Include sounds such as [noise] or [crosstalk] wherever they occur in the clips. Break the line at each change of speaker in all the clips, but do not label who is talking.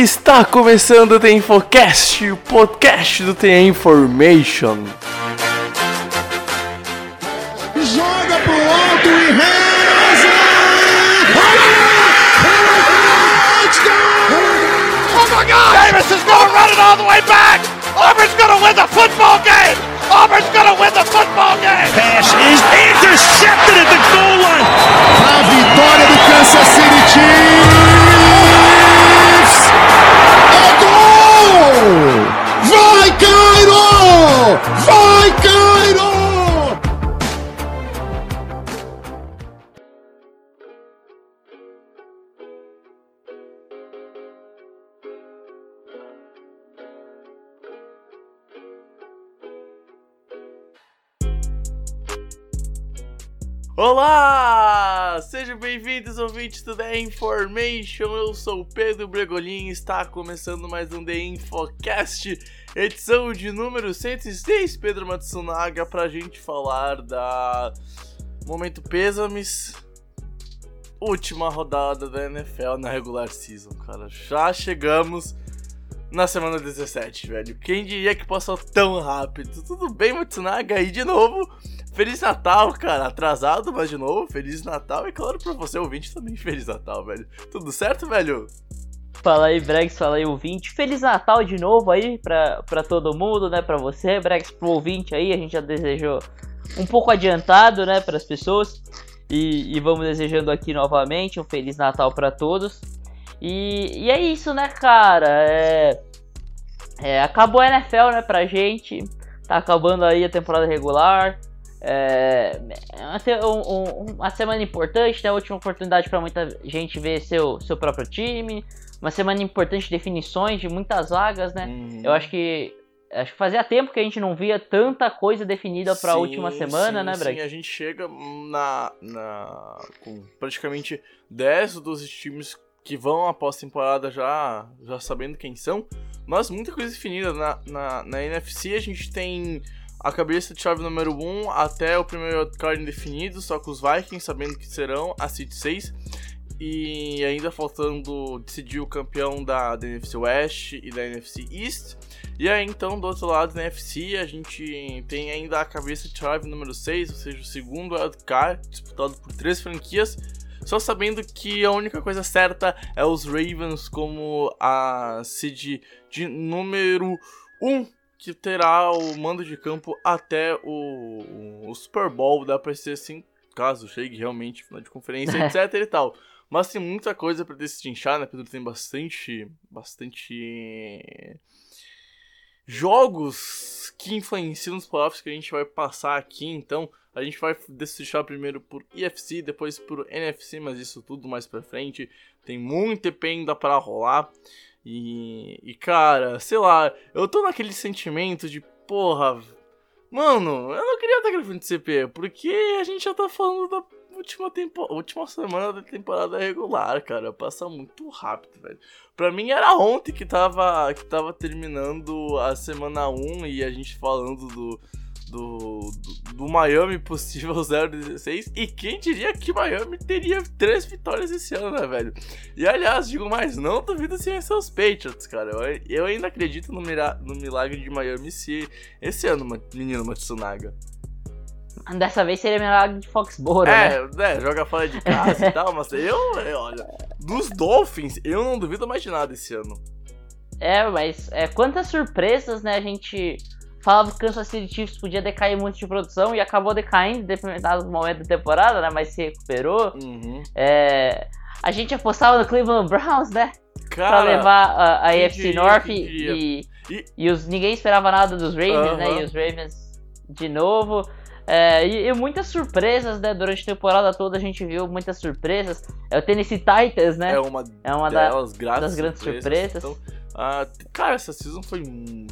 Está começando o The Infocast, o podcast do The Information.
Joga pro alto e reza!
Oh my God! Davis is going to run it all the way back! Auburn's going to win the football game! Auburn's going to win the football game!
Pass is intercepted at the goal line.
A vitória do Kansas City Chiefs! Vikings!
Olá! Sejam bem-vindos, ouvintes do The Information. Eu sou o Pedro Bregolin e está começando mais um The Infocast, edição de número 106, Pedro Matsunaga, pra gente falar da Momento Pêsames, última rodada da NFL na regular season, cara. Já chegamos na semana 17, velho. Quem diria que passou tão rápido? Tudo bem, Matsunaga? E de novo, Feliz Natal, cara. Atrasado, mas de novo, Feliz Natal. E claro, pra você, ouvinte, também Feliz Natal, velho. Tudo certo, velho?
Fala aí, Bregs, fala aí, ouvinte. Feliz Natal de novo aí pra, pra todo mundo, né? Pra você, Bregs, pro ouvinte aí. A gente já desejou um pouco adiantado, né, pras pessoas. E, e vamos desejando aqui novamente um Feliz Natal pra todos. E, e é isso, né, cara? É, é, acabou a NFL, né, pra gente. Tá acabando aí a temporada regular. É, é uma, um, uma semana importante, né? A última oportunidade para muita gente ver seu, seu próprio time. Uma semana importante de definições de muitas vagas, né?
Uhum.
Eu acho que acho que fazia tempo que a gente não via tanta coisa definida para a
Sim,
última semana,
sim,
né,
sim,
Breg?
a gente chega na, na com praticamente 10 dos times que vão após temporada já, já sabendo quem são, mas muita coisa definida. Na, na, na NFC a gente tem a cabeça de chave número 1 até o primeiro card indefinido, só com os Vikings sabendo que serão a Seed 6. E ainda faltando decidir o campeão da, da NFC West e da NFC East. E aí então, do outro lado da NFC, a gente tem ainda a cabeça de chave número 6, ou seja, o segundo wildcard, disputado por três franquias. Só sabendo que a única coisa certa é os Ravens como a seed de número 1 que terá o mando de campo até o, o Super Bowl, dá pra ser assim, caso chegue realmente final de conferência, [laughs] etc e tal. Mas tem muita coisa pra destrinchar, né, Pedro? Tem bastante, bastante jogos que influenciam nos playoffs que a gente vai passar aqui, então a gente vai destrinchar primeiro por IFC, depois por NFC, mas isso tudo mais pra frente. Tem muito EP ainda pra rolar. E, e, cara, sei lá, eu tô naquele sentimento de, porra, mano, eu não queria estar gravando de CP, porque a gente já tá falando da última, tempo, última semana da temporada regular, cara, passa muito rápido, velho. Pra mim era ontem que tava, que tava terminando a semana 1 e a gente falando do, do, do, do Miami possível [laughs] 0-16. E quem diria que Miami teria três vitórias esse ano, né, velho? E aliás, digo mais, não duvido se vencer os Patriots, cara. Eu, eu ainda acredito no, mira, no milagre de Miami se esse ano, menino Matsunaga.
Dessa vez seria milagre de Foxborough,
É,
né?
né, joga fora de casa e tal, mas eu, eu, olha, dos Dolphins, eu não duvido mais de nada esse ano.
É, mas é, quantas surpresas, né, a gente falava que o Kansas City Chiefs podia decair muito de produção e acabou decaindo em determinado momento da temporada, né? Mas se recuperou.
Uhum.
É, a gente apostava no Cleveland Browns, né?
Cara,
pra levar a, a AFC North e,
E-
e os, ninguém esperava nada dos Ravens, né?
Aham.
E os Ravens de novo. É, e, e muitas surpresas, né? Durante a temporada toda a gente viu muitas surpresas. É o Tennessee Titans, né?
é uma
É uma da-
delas, graças
das grandes surpresas.
Então, ah, cara, essa season foi,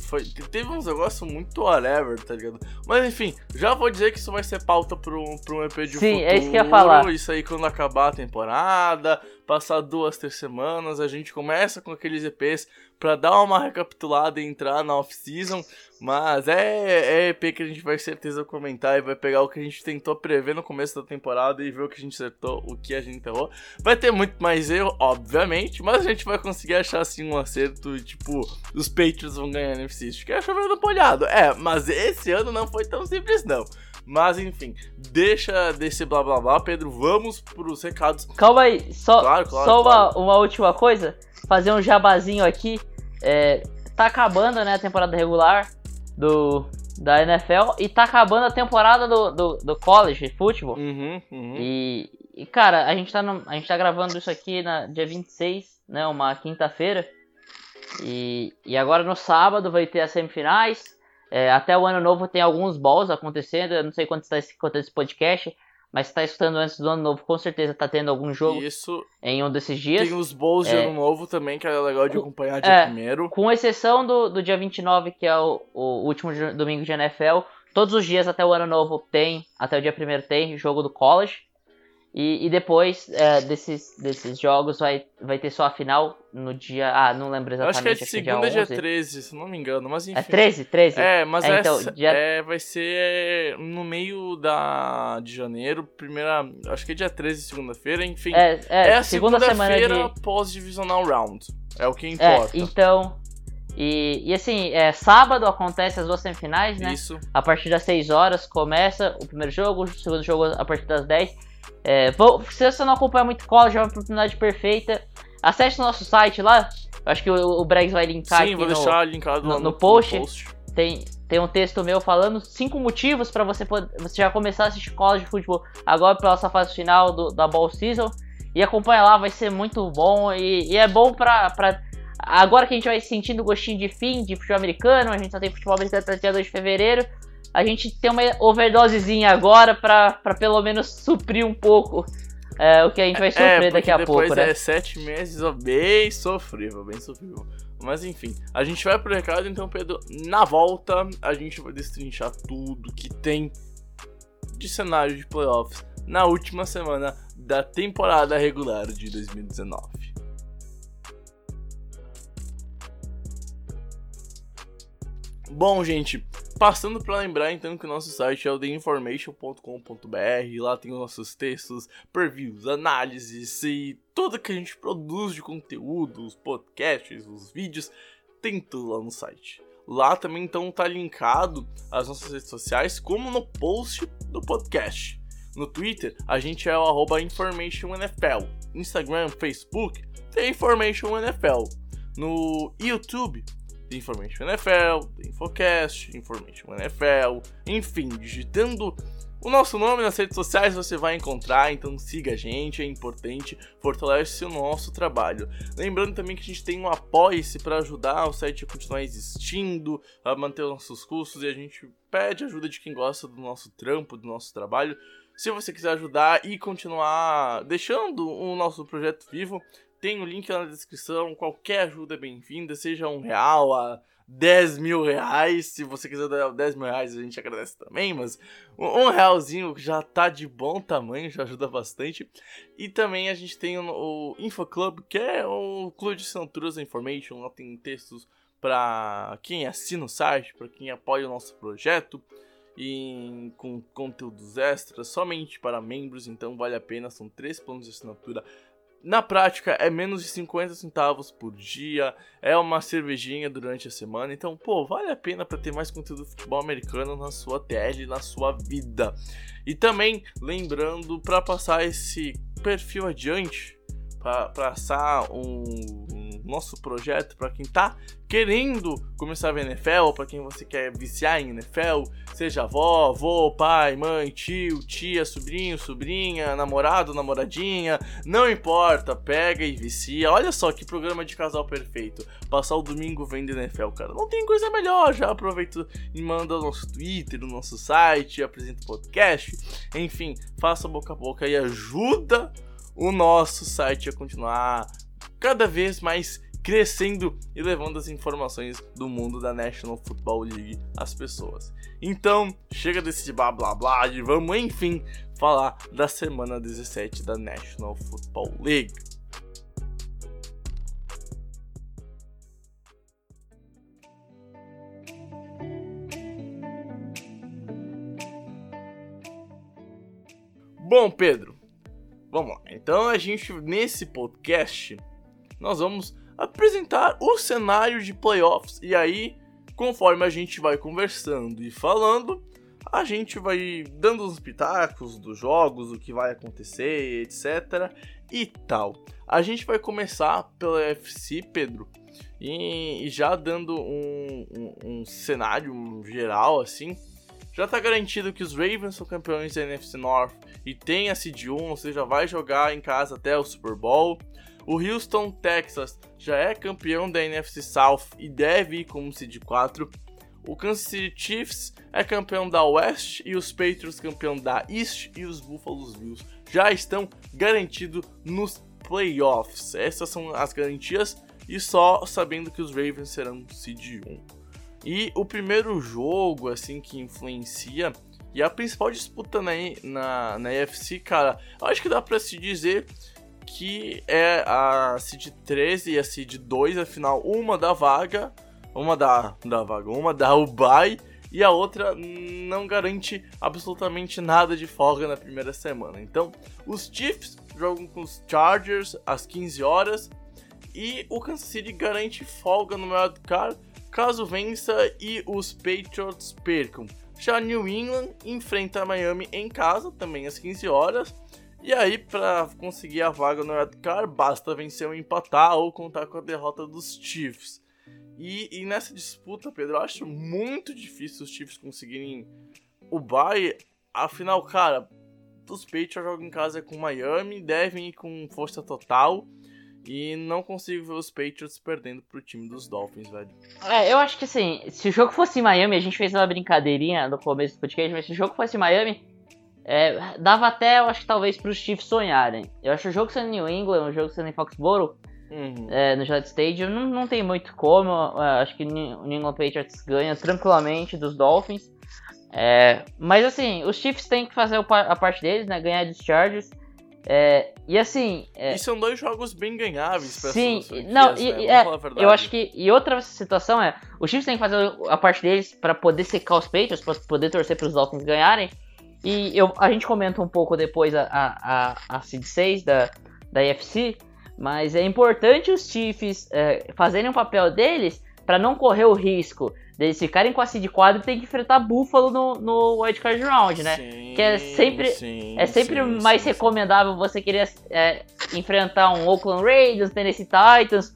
foi. Teve uns negócios muito whatever, tá ligado? Mas enfim, já vou dizer que isso vai ser pauta pro, pro um EP de
Sim,
futuro.
é isso que eu ia falar.
Isso aí quando acabar a temporada. passar duas, três semanas, a gente começa com aqueles EPs para dar uma recapitulada e entrar na off-season, mas é, é EP que a gente vai certeza comentar e vai pegar o que a gente tentou prever no começo da temporada e ver o que a gente acertou, o que a gente errou. Vai ter muito mais erro, obviamente, mas a gente vai conseguir achar assim um acerto, tipo, os Patriots vão ganhar no NFC, que é chovendo polhado. É, mas esse ano não foi tão simples não. Mas enfim, deixa desse blá blá blá, Pedro. Vamos pros recados.
Calma aí, só,
Claro, claro,
só
claro.
Uma, uma última coisa. Fazer um jabazinho aqui. É, tá acabando né, a temporada regular do, da NFL e tá acabando a temporada do, do, do college futebol.
Uhum, uhum.
E, e, cara, a gente, tá no- a gente tá gravando isso aqui na dia 26, né? Uma quinta-feira. E, e agora no sábado vai ter as semifinais. É, até o ano novo tem alguns balls acontecendo. Eu não sei quando está escutando esse podcast, mas se tá escutando antes do ano novo, com certeza tá tendo algum jogo
Isso.
em um desses dias.
Tem os bowls de
É.
ano novo também, que é legal de acompanhar dia
É.
primeiro.
Com exceção do, do dia 29, que é o, o último domingo de NFL, todos os dias até o ano novo tem, até o dia 1 tem jogo do college. E, e depois é, desses, desses jogos vai, vai ter só a final no dia. Ah, não lembro
Eu
exatamente.
acho que é de
dia
segunda, dia
11.
13, se não me engano, mas enfim.
É 13? 13?
É, mas
É,
é,
então, dia-
é, vai ser no meio da, de janeiro, primeira, acho que é dia 13, segunda-feira, enfim.
É, é,
É a
segunda
segunda-feira
de.
pós-divisional round. É o que
É,
importa.
então. E, e assim, é, sábado acontece as duas semifinais, né?
Isso.
A partir das 6 horas começa o primeiro jogo, o segundo jogo a partir das 10. É, vou- se você não acompanha muito college, é uma oportunidade perfeita. Acesse o nosso site lá. Acho que o, o Bregs vai linkar
Sim,
aqui
vou
no,
deixar linkado
no-
lá
no post.
post.
tem, tem um texto meu falando cinco motivos para você poder, você já começar a assistir college de futebol agora pela nossa fase final do, da ball season e acompanha lá, vai ser muito bom e, e é bom pra, pra agora que a gente vai sentindo o gostinho de fim de futebol americano, a gente só tem futebol americano até dia 2 de fevereiro, a gente tem uma overdosezinha agora pra pelo menos suprir um pouco é, o que a gente vai sofrer
é,
daqui a pouco, né?
é sete meses bem sofrível, bem sofrível. Mas enfim, a gente vai pro recado, então, Pedro, na volta a gente vai destrinchar tudo que tem de cenário de playoffs na última semana da temporada regular de 2019. Bom, gente, passando para lembrar então que o nosso site é o theinformation.com.br, lá tem os nossos textos, previews, análises e tudo que a gente produz de conteúdo, os podcasts, os vídeos, tem tudo lá no site. Lá também então tá linkado as nossas redes sociais, como no post do podcast. No Twitter, a gente é o arroba InformationNFL. Instagram, Facebook, tem InformationNFL. No YouTube, tem Information NFL, tem Infocast, Information NFL, enfim, digitando o nosso nome nas redes sociais você vai encontrar, então siga a gente, é importante, fortalece o nosso trabalho. Lembrando também que a gente tem um apoia-se para ajudar o site a continuar existindo, a manter os nossos custos e a gente pede ajuda de quem gosta do nosso trampo, do nosso trabalho. Se você quiser ajudar e continuar deixando o nosso projeto vivo, tem o link lá na descrição. Qualquer ajuda é bem-vinda, seja um real a 10 mil reais. Se você quiser dar 10 mil reais, a gente agradece também. Mas um realzinho já tá de bom tamanho, já ajuda bastante. E também a gente tem o InfoClub, que é o clube de assinaturas da Information. Lá tem textos para quem assina o site, para quem apoia o nosso projeto. E com conteúdos extras somente para membros, então vale a pena. São três planos de assinatura na prática, é menos de 50 centavos por dia, é uma cervejinha durante a semana, então, pô, vale a pena para ter mais conteúdo de futebol americano na sua TL, na sua vida. E também, lembrando, para passar esse perfil adiante, para passar um, um nosso projeto para quem tá querendo começar a ver NFL, para quem você quer viciar em NFL, seja avó, avô, pai, mãe, tio, tia, sobrinho, sobrinha, namorado, namoradinha, não importa, pega e vicia. Olha só que programa de casal perfeito. Passar o domingo vendo NFL, cara. Não tem coisa melhor. Já aproveita e manda o nosso Twitter, o nosso site, apresenta o podcast. Enfim, faça boca a boca e ajuda o nosso site a continuar cada vez mais crescendo e levando as informações do mundo da National Football League às pessoas. Então, chega desse blá blá blá e vamos enfim falar da semana 17 da National Football League. Bom, Pedro, vamos lá. Então a gente nesse podcast nós vamos apresentar o cenário de playoffs. E aí, conforme a gente vai conversando e falando, a gente vai dando os pitacos dos jogos, o que vai acontecer, etc. e tal. A gente vai começar pela FC, Pedro, e, já dando um, um, um cenário geral assim. Já tá garantido que os Ravens são campeões da NFC North e tem a Seed 1, ou seja, vai jogar em casa até o Super Bowl. O Houston, Texas, já é campeão da NFC South e deve ir como Seed 4. O Kansas City Chiefs é campeão da West e os Patriots campeão da East e os Buffalo Bills já estão garantidos nos playoffs. Essas são as garantias e só sabendo que os Ravens serão seed 1. E o primeiro jogo assim que influencia e a principal disputa na, na, na UFC, cara, acho que dá pra se dizer que é a Seed 13 e a Seed 2, afinal, uma da vaga uma da, da vaga, uma o bye e a outra não garante absolutamente nada de folga na primeira semana. Então, os Chiefs jogam com os Chargers às 15 horas e o Kansas City garante folga no wildcard caso vença e os Patriots percam. Já New England enfrenta Miami em casa, também às 15 horas. E aí, para conseguir a vaga no wildcard, basta vencer ou empatar ou contar com a derrota dos Chiefs. E, e, nessa disputa, Pedro, eu acho muito difícil os Chiefs conseguirem o bye. Afinal, cara, os Patriots jogam em casa com Miami, devem ir com força total. E não consigo ver os Patriots perdendo pro time dos Dolphins, velho.
É, eu acho que assim, se o jogo fosse em Miami, a gente fez uma brincadeirinha no começo do podcast, mas se o jogo fosse em Miami, é, dava até, eu acho que talvez pros Chiefs sonharem. Eu acho o jogo sendo em New England, o jogo sendo em Foxborough, Uhum. É, no Gillette Stadium. Não, não tem muito como. É, acho que o New England Patriots ganha tranquilamente dos Dolphins. É, mas assim, os Chiefs têm que fazer a parte deles, né? Ganhar dos Chargers. É, e assim. É,
e são dois jogos bem ganháveis
pra Sim, não, e, né? é, eu acho que. E outra situação é: os Chiefs têm que fazer a parte deles para poder secar os Patriots, para poder torcer para os Dolphins ganharem. E eu, a gente comenta um pouco depois a, a, a, a Seed 6 da, da IFC. Mas é importante os Chiefs é, fazerem o papel deles para não correr o risco deles ficarem com a seed 4 e ter que enfrentar Buffalo no, no Wildcard Round, né? Sim, que é sempre, sim, é sempre sim, mais recomendável você querer é, enfrentar um Oakland Raiders, Tennessee Titans,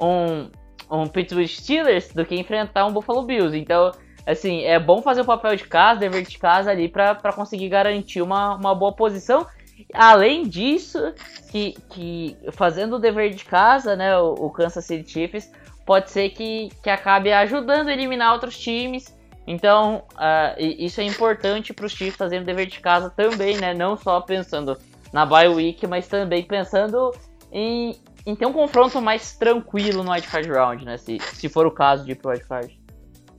um, um Pittsburgh Steelers do que enfrentar um Buffalo Bills. Então, assim, é bom fazer o papel de casa, dever de casa ali para conseguir garantir uma, uma boa posição Além disso, que, que fazendo o dever de casa, né, o, o Kansas City Chiefs pode ser que, que acabe ajudando a eliminar outros times. Então, uh, isso é importante para os Chiefs fazerem o dever de casa também, né? Não só pensando na bye week, mas também pensando em, em ter um confronto mais tranquilo no wildcard round, né? Se, se for o caso de ir pro wildcard.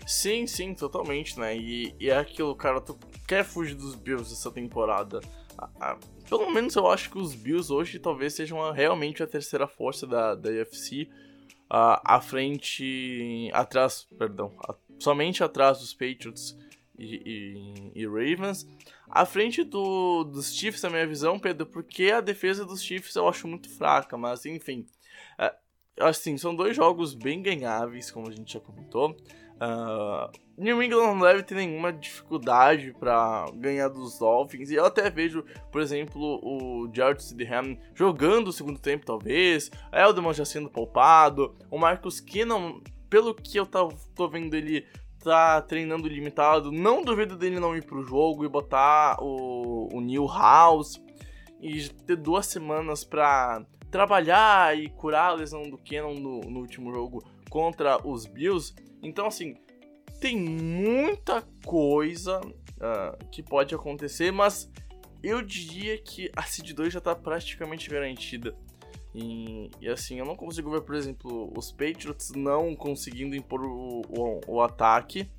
Sim, sim, totalmente, né? E, e é aquilo, cara, tu quer fugir dos Bills essa temporada. A, a, pelo menos eu acho que os Bills hoje talvez sejam a, realmente a terceira força da, da UFC. À frente. Atrás. Perdão. A, somente atrás dos Patriots e, e, e, Ravens. À frente do, dos Chiefs, na minha visão, Pedro, porque a defesa dos Chiefs eu acho muito fraca, mas enfim. Uh, assim, são dois jogos bem ganháveis, como a gente já comentou. Uh, New England não deve ter nenhuma dificuldade para ganhar dos Dolphins. E eu até vejo, por exemplo, o Jared Sidham jogando o segundo tempo, talvez. Elderman já sendo poupado. O Marcus Kinnon, pelo que eu tô, vendo ele tá treinando limitado. Não duvido dele não ir pro jogo e botar o, o New House. E ter duas semanas para trabalhar e curar a lesão do Cannon no, no último jogo contra os Bills. Então, assim, tem muita coisa uh, que pode acontecer, mas eu diria que a Seed 2 já está praticamente garantida. E, e, assim, eu não consigo ver, por exemplo, os Patriots não conseguindo impor o, o, o, ataque.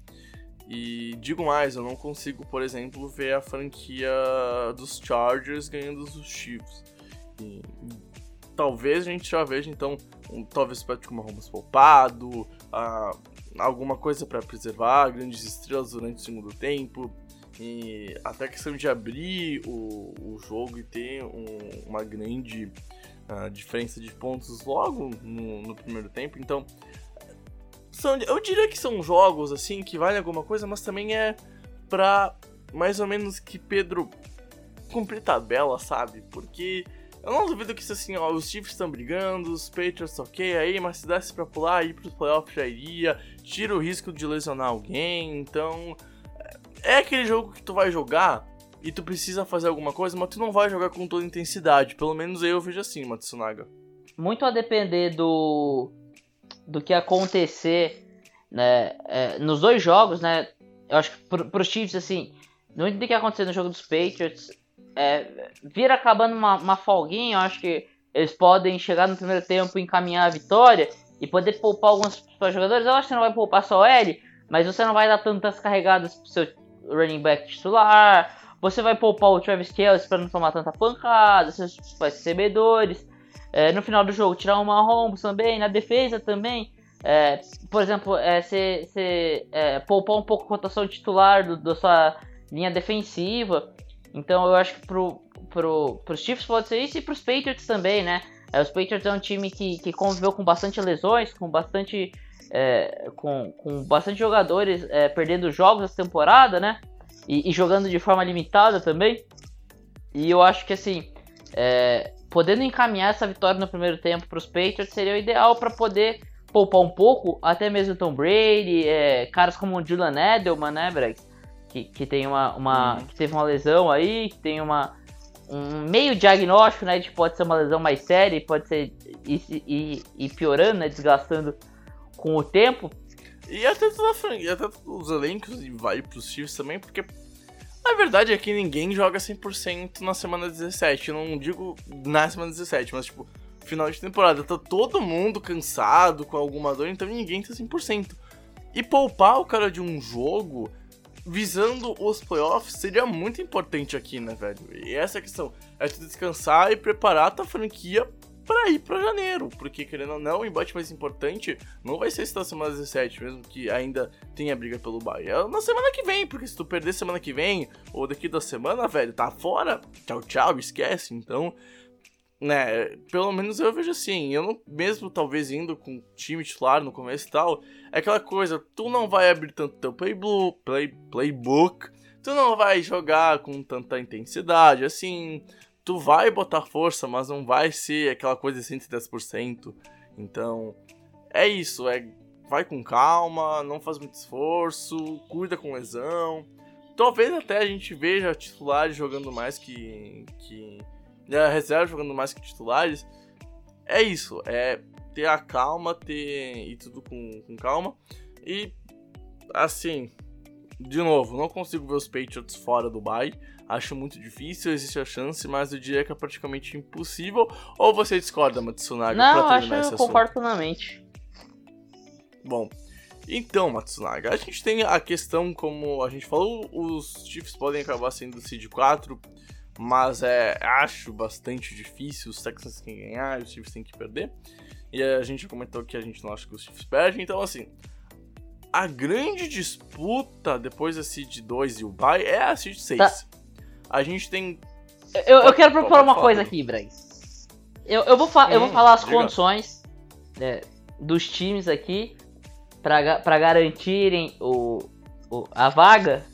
E digo mais, eu não consigo, por exemplo, ver a franquia dos Chargers ganhando dos Chiefs. E, talvez a gente já veja, então, um, talvez o Patrick Mahomes poupado, uh, alguma coisa para preservar, grandes estrelas durante o segundo tempo. E até a questão de abrir o, o jogo e ter um, uma grande uh, diferença de pontos logo no, no primeiro tempo. Então, são, eu diria que são jogos assim que valem alguma coisa, mas também é pra mais ou menos que Pedro cumprir tabela, sabe? Porque eu não duvido que isso assim, ó, os Chiefs estão brigando, os Patriots ok aí, mas se desse pra pular ir pros playoffs já iria, tira o risco de lesionar alguém, então é aquele jogo que tu vai jogar e tu precisa fazer alguma coisa, mas tu não vai jogar com toda intensidade, pelo menos eu vejo assim, Matsunaga.
Muito a depender do do que acontecer, né, é, nos dois jogos, né, eu acho que pro, pros Chiefs, assim, muito do que acontecer no jogo dos Patriots, é, vira acabando uma, uma folguinha, eu acho que eles podem chegar no primeiro tempo e encaminhar a vitória e poder poupar alguns jogadores. Eu acho que você não vai poupar só ele, mas você não vai dar tantas carregadas pro seu running back titular. Você vai poupar o Travis Kelce para não tomar tanta pancada, seus recebedores. É, no final do jogo, tirar uma Mahomes também, na defesa também. É, por exemplo, é, é, poupar um pouco a rotação titular da sua linha defensiva. Então eu acho que pro, pro, pros Chiefs pode ser isso e pros Patriots também, né? É, os Patriots é um time que, que conviveu com bastante lesões, com bastante. É, com, com bastante jogadores é, perdendo jogos essa temporada, né? E, e, jogando de forma limitada também. E eu acho que assim, é, podendo encaminhar essa vitória no primeiro tempo para os Patriots seria o ideal para poder poupar um pouco, até mesmo Tom Brady, é, caras como o Julian Edelman, né, Brex? Que, que tem uma, uma uhum. que teve uma lesão aí, que tem uma um meio diagnóstico, né, de pode ser uma lesão mais séria, pode ser e, e, e piorando, né, desgastando com o tempo.
E até toda franquia, até os elencos e vai pros Chiefs também, porque a verdade é que ninguém joga 100% na semana 17. Eu não digo na semana 17, mas tipo, final de temporada. Tá todo mundo cansado, com alguma dor, então ninguém tá 100%. E poupar o cara de um jogo visando os playoffs seria muito importante aqui, né, velho? E essa é a questão. É tu descansar e preparar a tua franquia para ir para janeiro, porque querendo ou não, o embate mais importante não vai ser esse da semana 17, mesmo que ainda tenha briga pelo bye. É na semana que vem, porque se tu perder semana que vem ou daqui da semana, velho, tá fora. Tchau, tchau, esquece. Então, né, pelo menos eu vejo assim, eu não, mesmo talvez indo com time titular no começo e tal, é aquela coisa, tu não vai abrir tanto teu playbook, play, playbook, tu não vai jogar com tanta intensidade, assim, tu vai botar força, mas não vai ser aquela coisa de 110%, então, é isso, é, vai com calma, não faz muito esforço, cuida com lesão, talvez até a gente veja titulares jogando mais que... que a reserva jogando mais que titulares. É isso, é ter a calma, ter e tudo com, com calma. E assim, de novo, não consigo ver os Patriots fora do bye. Acho muito difícil, existe a chance, mas eu diria que é praticamente impossível. Ou você discorda, Matsunaga?
Não, acho que eu concordo plenamente.
Bom, então, Matsunaga, a gente tem a questão, como a gente falou, os Chiefs podem acabar sendo seed 4 mas é, acho bastante difícil. Os Texans têm que ganhar e os Chiefs têm que perder. E a gente comentou que a gente não acha que os Chiefs perdem. Então, assim, a grande disputa depois da Seed 2 e o bye é a Seed 6. Tá. A gente tem.
Eu, eu quero propor uma coisa aqui, Braz. Eu, eu, vou hum, eu vou hum, falar as diga. condições é, dos times aqui para garantirem o, o, a vaga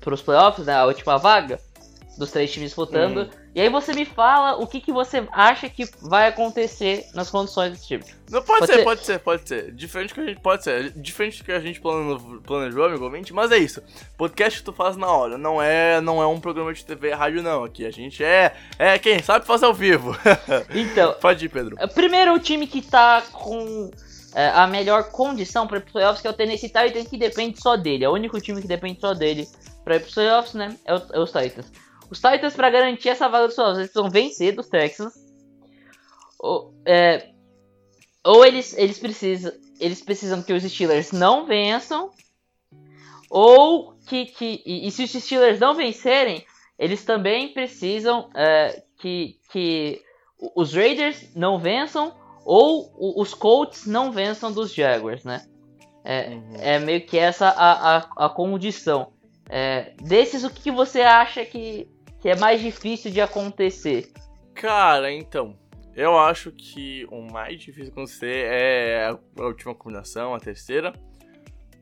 para os playoffs, né, a última vaga dos três times disputando. Hum. E aí você me fala o que, que você acha que vai acontecer nas condições desse time.
Não, pode, pode ser, ser, pode ser, pode ser. Diferente do que a gente pode ser. Diferente do que a gente planejou, amigamente, mas é isso. Podcast tu faz na hora. Não é, não é um programa de TV rádio, não. Aqui a gente é. É quem sabe fazer ao vivo. [laughs]
Então.
pode ir, Pedro.
Primeiro o time que tá com. É, a melhor condição para os playoffs que é o Tennessee Titans que depende só dele. É o único time que depende só dele para ir para os playoffs, né? É, o, é os Titans. Os Titans, para garantir essa vaga dos playoffs, eles precisam vencer dos Texans. Ou, é, ou eles, eles, precisam, eles precisam que os Steelers não vençam. Ou que. que e, e se os Steelers não vencerem, eles também precisam é, que, que os Raiders não vençam. Ou os Colts não vençam dos Jaguars, né? É, uhum. é meio que essa a, a, a condição. É, desses, o que você acha que, que é mais difícil de acontecer?
Cara, então, eu acho que o mais difícil de acontecer é a última combinação, a terceira.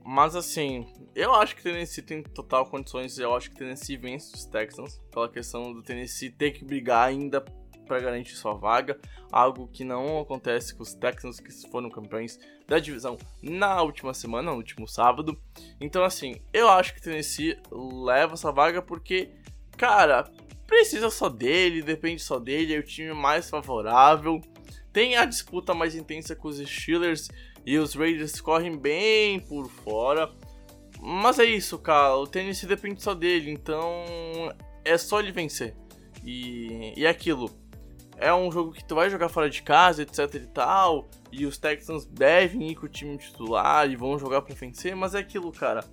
Mas assim, eu acho que o Tennessee tem total condições. Eu acho que o Tennessee vence os Texans pela questão do Tennessee ter que brigar ainda para garantir sua vaga, algo que não acontece com os Texans que foram campeões da divisão na última semana, no último sábado. Então, assim, eu acho que o Tennessee leva essa vaga porque, cara, precisa só dele, depende só dele, é o time mais favorável. Tem a disputa mais intensa com os Steelers e os Raiders correm bem por fora. Mas é isso, cara. O Tennessee depende só dele, então é só ele vencer. E, e é aquilo é um jogo que tu vai jogar fora de casa, etc e tal, e os Texans devem ir com o time titular e vão jogar pra vencer, mas é aquilo, cara.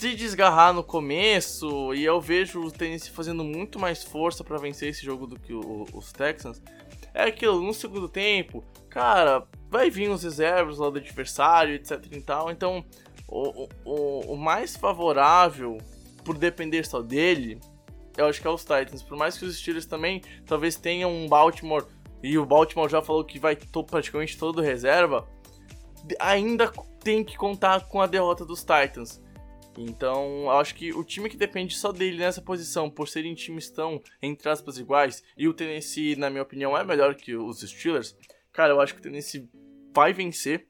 Se desgarrar no começo, e eu vejo o Tennessee fazendo muito mais força para vencer esse jogo do que o, os Texans, é aquilo, no segundo tempo, cara, vai vir os reservas lá do adversário, etc e tal, então o, o, o mais favorável, por depender só dele, eu acho que é os Titans. Por mais que os Steelers também talvez tenham um Baltimore, e o Baltimore já falou que vai praticamente todo reserva, ainda tem que contar com a derrota dos Titans. Então, eu acho que o time que depende só dele nessa posição, por serem times tão, entre aspas, iguais, e o Tennessee, na minha opinião, é melhor que os Steelers, cara, eu acho que o Tennessee vai vencer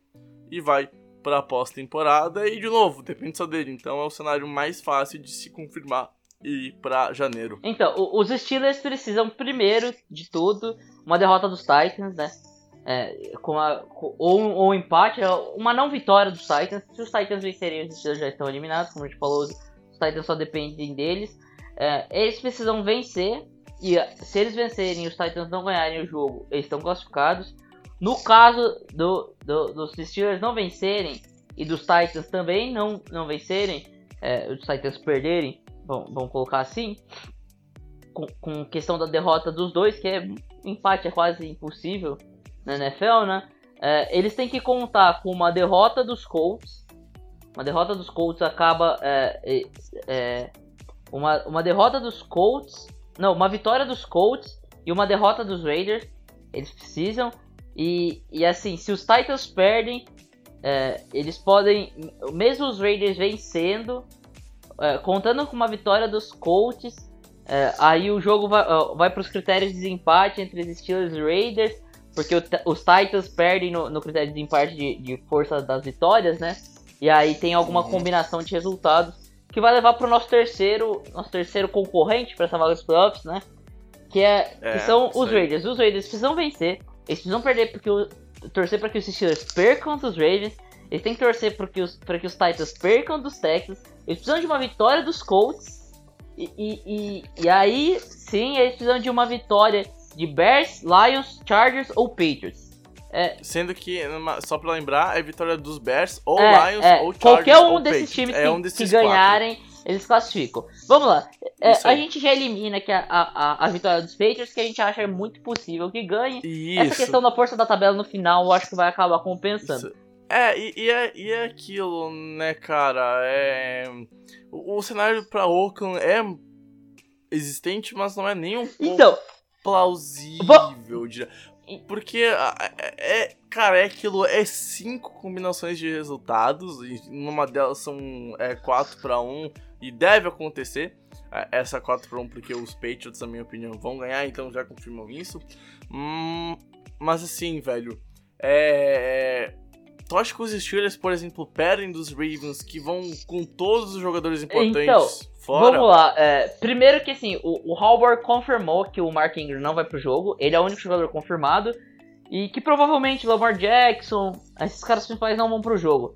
e vai para a pós-temporada, e de novo, depende só dele. Então, é o cenário mais fácil de se confirmar e para janeiro.
Então, os Steelers precisam primeiro de tudo uma derrota dos Titans, né? É, com a, ou, ou um empate, uma não vitória dos Titans. Se os Titans vencerem, os Steelers já estão eliminados, como a gente falou, os Titans só dependem deles. É, eles precisam vencer e se eles vencerem e os Titans não ganharem o jogo, eles estão classificados. No caso do, do, dos Steelers não vencerem e dos Titans também não, não vencerem, é, os Titans perderem, vamos colocar assim, com, com, questão da derrota dos dois, que é empate é quase impossível na NFL, né? É, eles têm que contar com uma derrota dos Colts. Uma derrota dos Colts acaba. É, é, uma, uma derrota dos Colts. Não, uma vitória dos Colts e uma derrota dos Raiders. Eles precisam. E, e assim, se os Titans perdem, é, eles podem. Mesmo os Raiders vencendo, é, contando com uma vitória dos Colts, é, aí o jogo vai, vai para os critérios de desempate entre os Steelers e Raiders, porque o, os Titans perdem no, no critério de desempate de, de, força das vitórias, né? E aí tem alguma uhum. combinação de resultados que vai levar para o nosso terceiro, nosso terceiro concorrente para essa vaga dos playoffs, né? Que, é, é que são os Raiders. Os Raiders precisam vencer, eles precisam perder porque o, torcer para que os Steelers percam dos Ravens eles têm que torcer para que, os, que os Titans percam dos Texans. Eles precisam de uma vitória dos Colts. E, e, e, e aí, sim, eles precisam de uma vitória de Bears, Lions, Chargers ou Patriots.
É, Sendo que, só pra lembrar, é vitória dos Bears, ou é, Lions,
é,
ou Chargers.
Qualquer um
ou
desses times é que, um que ganharem, eles classificam. Vamos lá. É, a gente já elimina aqui a, a, a, vitória dos Patriots, que a gente acha muito possível que ganhe. Isso. Essa questão da força da tabela no final, eu acho que vai acabar compensando. Isso.
É, e, e, é, e é aquilo, né, cara? É. O, o cenário pra Oakland é existente, mas não é nem um pouco então, plausível. De... Porque, é, é, cara, é aquilo, é cinco combinações de resultados, e numa delas são é, 4 para 1, e deve acontecer é, essa 4 para 1, porque os Patriots, na minha opinião, vão ganhar, então já confirmam isso. Hum, mas assim, velho, é Tu acha que os Steelers, por exemplo, perdem dos Ravens, que vão com todos os jogadores importantes então, fora?
Vamos lá. É, primeiro que assim, o, o confirmou que o Mark Ingram não vai pro jogo. Ele é o único jogador confirmado. E que provavelmente Lamar Jackson, esses caras principais não vão pro jogo.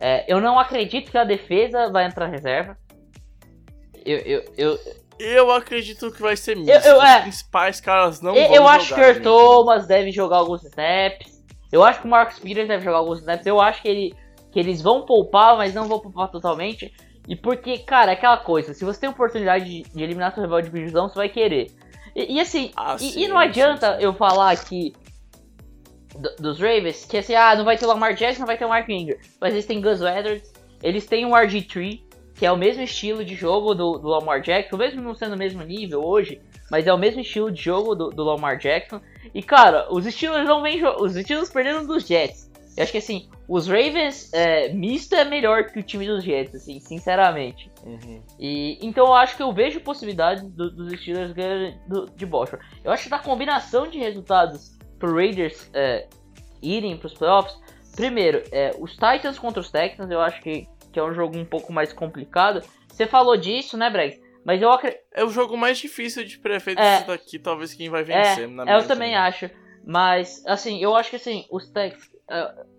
É, eu não acredito que a defesa vai entrar reserva. Eu, eu, eu,
eu acredito que vai ser misto.
Eu, eu, é,
Os principais caras não
eu,
vão
Eu acho que o Thomas deve jogar alguns snaps. Eu acho que o Marcus Peters deve jogar alguns snaps. Eu acho que, ele, que eles vão poupar, mas não vão poupar totalmente. E porque, cara, é aquela coisa, se você tem oportunidade de, de eliminar seu rival de divisão, você vai querer. E, e assim, ah, e, sim, e, não adianta sim, sim. eu falar aqui dos Ravens que assim, ah, não vai ter o Lamar Jackson, não vai ter o Mark Ingram. Mas eles têm Gus Edwards, eles têm o RG3, que é o mesmo estilo de jogo do, do Lamar Jackson, mesmo não sendo o mesmo nível hoje, mas é o mesmo estilo de jogo do, do Lamar Jackson. E cara, os Steelers não vêm os Steelers perderam dos Jets. Eu acho que assim, os Ravens é, misto é melhor que o time dos Jets, assim, sinceramente.
Uhum.
E então eu acho que eu vejo possibilidade do, dos Steelers ganharem de Baltimore. Eu acho que da combinação de resultados pro Raiders é, irem pros playoffs, primeiro, é, os Titans contra os Texans, eu acho que, que é um jogo um pouco mais complicado. Você falou disso, né, Breg? Mas eu acredito.
É o jogo mais difícil de prefeito
É.
é, daqui, talvez quem vai vencer.
É,
na
eu
minha
também
opinião.
acho. Mas, assim, eu acho que assim, os Texans.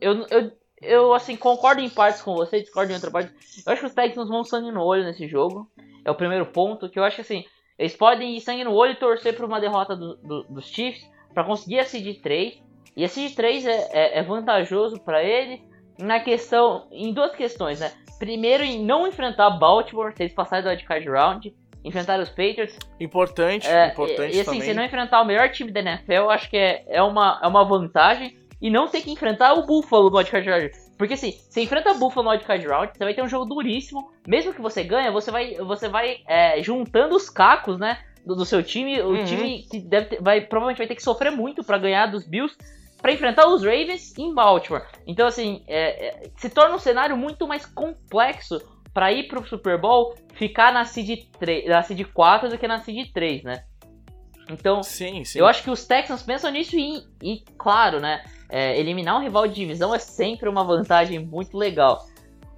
eu, eu, eu, assim, concordo em partes com você, discordo em outra parte. Eu acho que os Texans vão sangue no olho nesse jogo. É o primeiro ponto. Que eu acho que assim, eles podem ir sangue no olho e torcer por uma derrota do- do- dos Chiefs para conseguir a Seed 3. E a Seed 3 é, é, é vantajoso para eles na questão. Em duas questões, né? Primeiro, em não enfrentar Baltimore, eles passarem do Wildcard Round. Enfrentar os Patriots.
Importante,
É,
importante
e, e assim,
também.
se não enfrentar o melhor time da NFL, eu acho que é, é, uma, é uma vantagem. E não ter que enfrentar o Buffalo no Wildcard Round. Porque assim, você enfrenta o Buffalo no Wildcard Round, você vai ter um jogo duríssimo. Mesmo que você ganhe, você vai, você vai é, juntando os cacos, né? Do, do seu time. O
Uhum.
time que deve ter- vai, provavelmente vai ter que sofrer muito pra ganhar dos Bills. Pra enfrentar os Ravens em Baltimore. Então, assim, é- é, se torna um cenário muito mais complexo pra ir pro Super Bowl ficar na seed, 3, na seed 4 do que na seed 3, né? Então,
Sim, sim.
eu acho que os Texans pensam nisso e, e claro, né? é, eliminar um rival de divisão é sempre uma vantagem muito legal.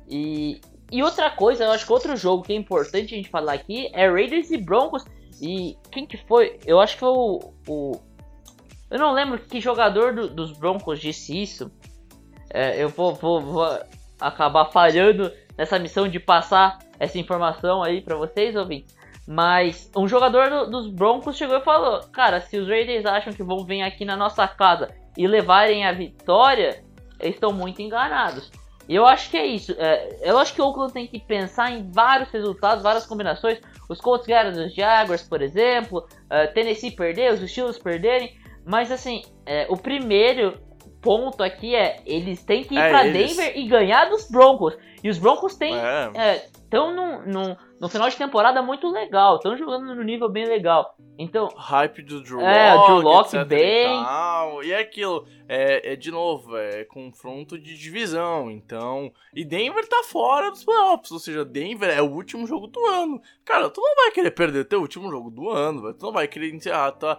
E, e outra coisa, eu acho que outro jogo que é importante a gente falar aqui é Raiders e Broncos. E quem que foi? Eu acho que foi o. o- eu não lembro que jogador do- dos Broncos disse isso. É, eu vou, vou, vou acabar falhando nessa missão de passar essa informação aí pra vocês, ouvintes. Mas um jogador do- dos Broncos chegou e falou: Cara, se os Raiders acham que vão vir aqui na nossa casa e levarem a vitória, eles estão muito enganados. E eu acho que é isso. É, eu acho que o Oakland tem que pensar em vários resultados, várias combinações. Os Colts ganharam dos Jaguars, por exemplo. é, Tennessee perdeu, os Steelers perderem. Mas assim, é, o primeiro ponto aqui é eles têm que ir
É,
pra
eles.
Denver e ganhar dos Broncos. E os Broncos têm
É.
estão no, no, no final de temporada muito legal, estão jogando no nível bem legal. Então,
hype do Drew
É,
Lock,
Drew Lock bem.
E, tal. e é aquilo, é, é de novo, é confronto de divisão, então... E Denver tá fora dos playoffs, ou seja, Denver é o último jogo do ano. Cara, tu não vai querer perder teu último jogo do ano, velho. Tu não vai querer encerrar tua,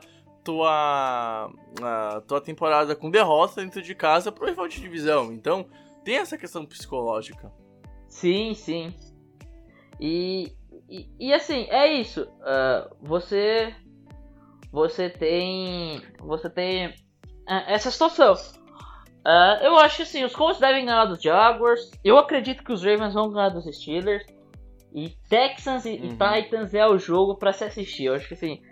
tua, a, tua temporada com derrota dentro de casa pro rival de divisão. Então, tem essa questão psicológica.
sim, sim. E, e, e assim, é isso. ah, você você tem você tem ah, essa situação. Ah, eu acho que assim, os Colts devem ganhar dos Jaguars. Eu acredito que os Ravens vão ganhar dos Steelers. E Texans e, e
Uhum.
Titans é o jogo pra se assistir. Eu acho que assim,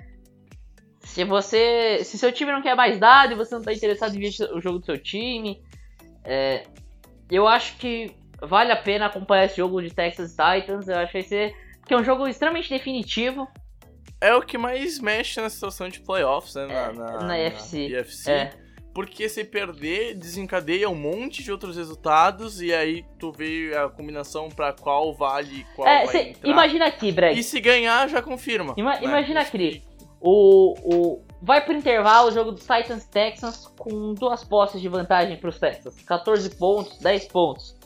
se você, se seu time não quer mais dado e você não tá interessado em ver o jogo do seu time, é, eu acho que vale a pena acompanhar esse jogo de Texas Titans. Eu acho que vai ser é um jogo extremamente definitivo.
É o que mais mexe na situação de playoffs, né?
É,
Na, na,
na UFC.
UFC.
É.
Porque se perder, desencadeia um monte de outros resultados e aí tu vê a combinação pra qual vale qual
É,
vai
cê- imagina aqui, Breg.
E se ganhar, já confirma.
Ima-
né?
imagina aqui. O, o, vai pro intervalo o jogo dos Titans e Texans com duas posses de vantagem pros Texans. 14 pontos, 10 pontos.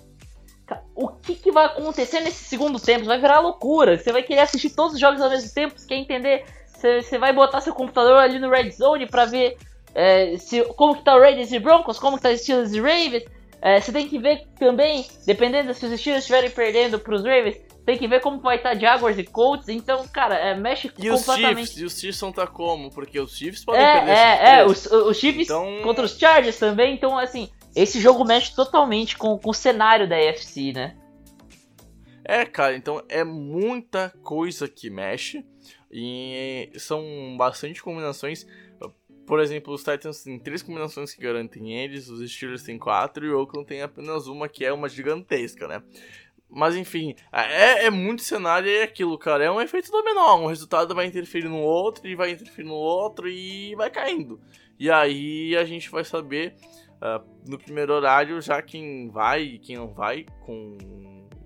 O que, que vai acontecer nesse segundo tempo? Vai virar loucura. Você vai querer assistir todos os jogos ao mesmo tempo. Você quer entender? Você, vai botar seu computador ali no Red Zone pra ver é, se, como que tá o Raiders e Broncos, como que tá os Steelers e Ravens. É, você tem que ver também, dependendo se os Steelers estiverem perdendo pros Ravens, tem que ver como vai estar Jaguars e Colts. Então, cara, é, mexe
E os
completamente.
Chiefs? E os Chiefs vão tá como? Porque os Chiefs podem
É,
perder
é, é, os, os Chiefs
Então-
contra os Chargers também, então assim, esse jogo mexe totalmente com, com o cenário da AFC, né?
É, cara, então é muita coisa que mexe e são bastante combinações. Por exemplo, os Titans têm três combinações que garantem eles, os Steelers têm quatro e o Oakland tem apenas uma que é uma gigantesca, né? Mas enfim, é, é muito cenário e é aquilo, cara. É um efeito dominó. Um resultado vai interferir no outro e vai interferir no outro e vai caindo. E aí a gente vai saber ah, no primeiro horário já quem vai e quem não vai, com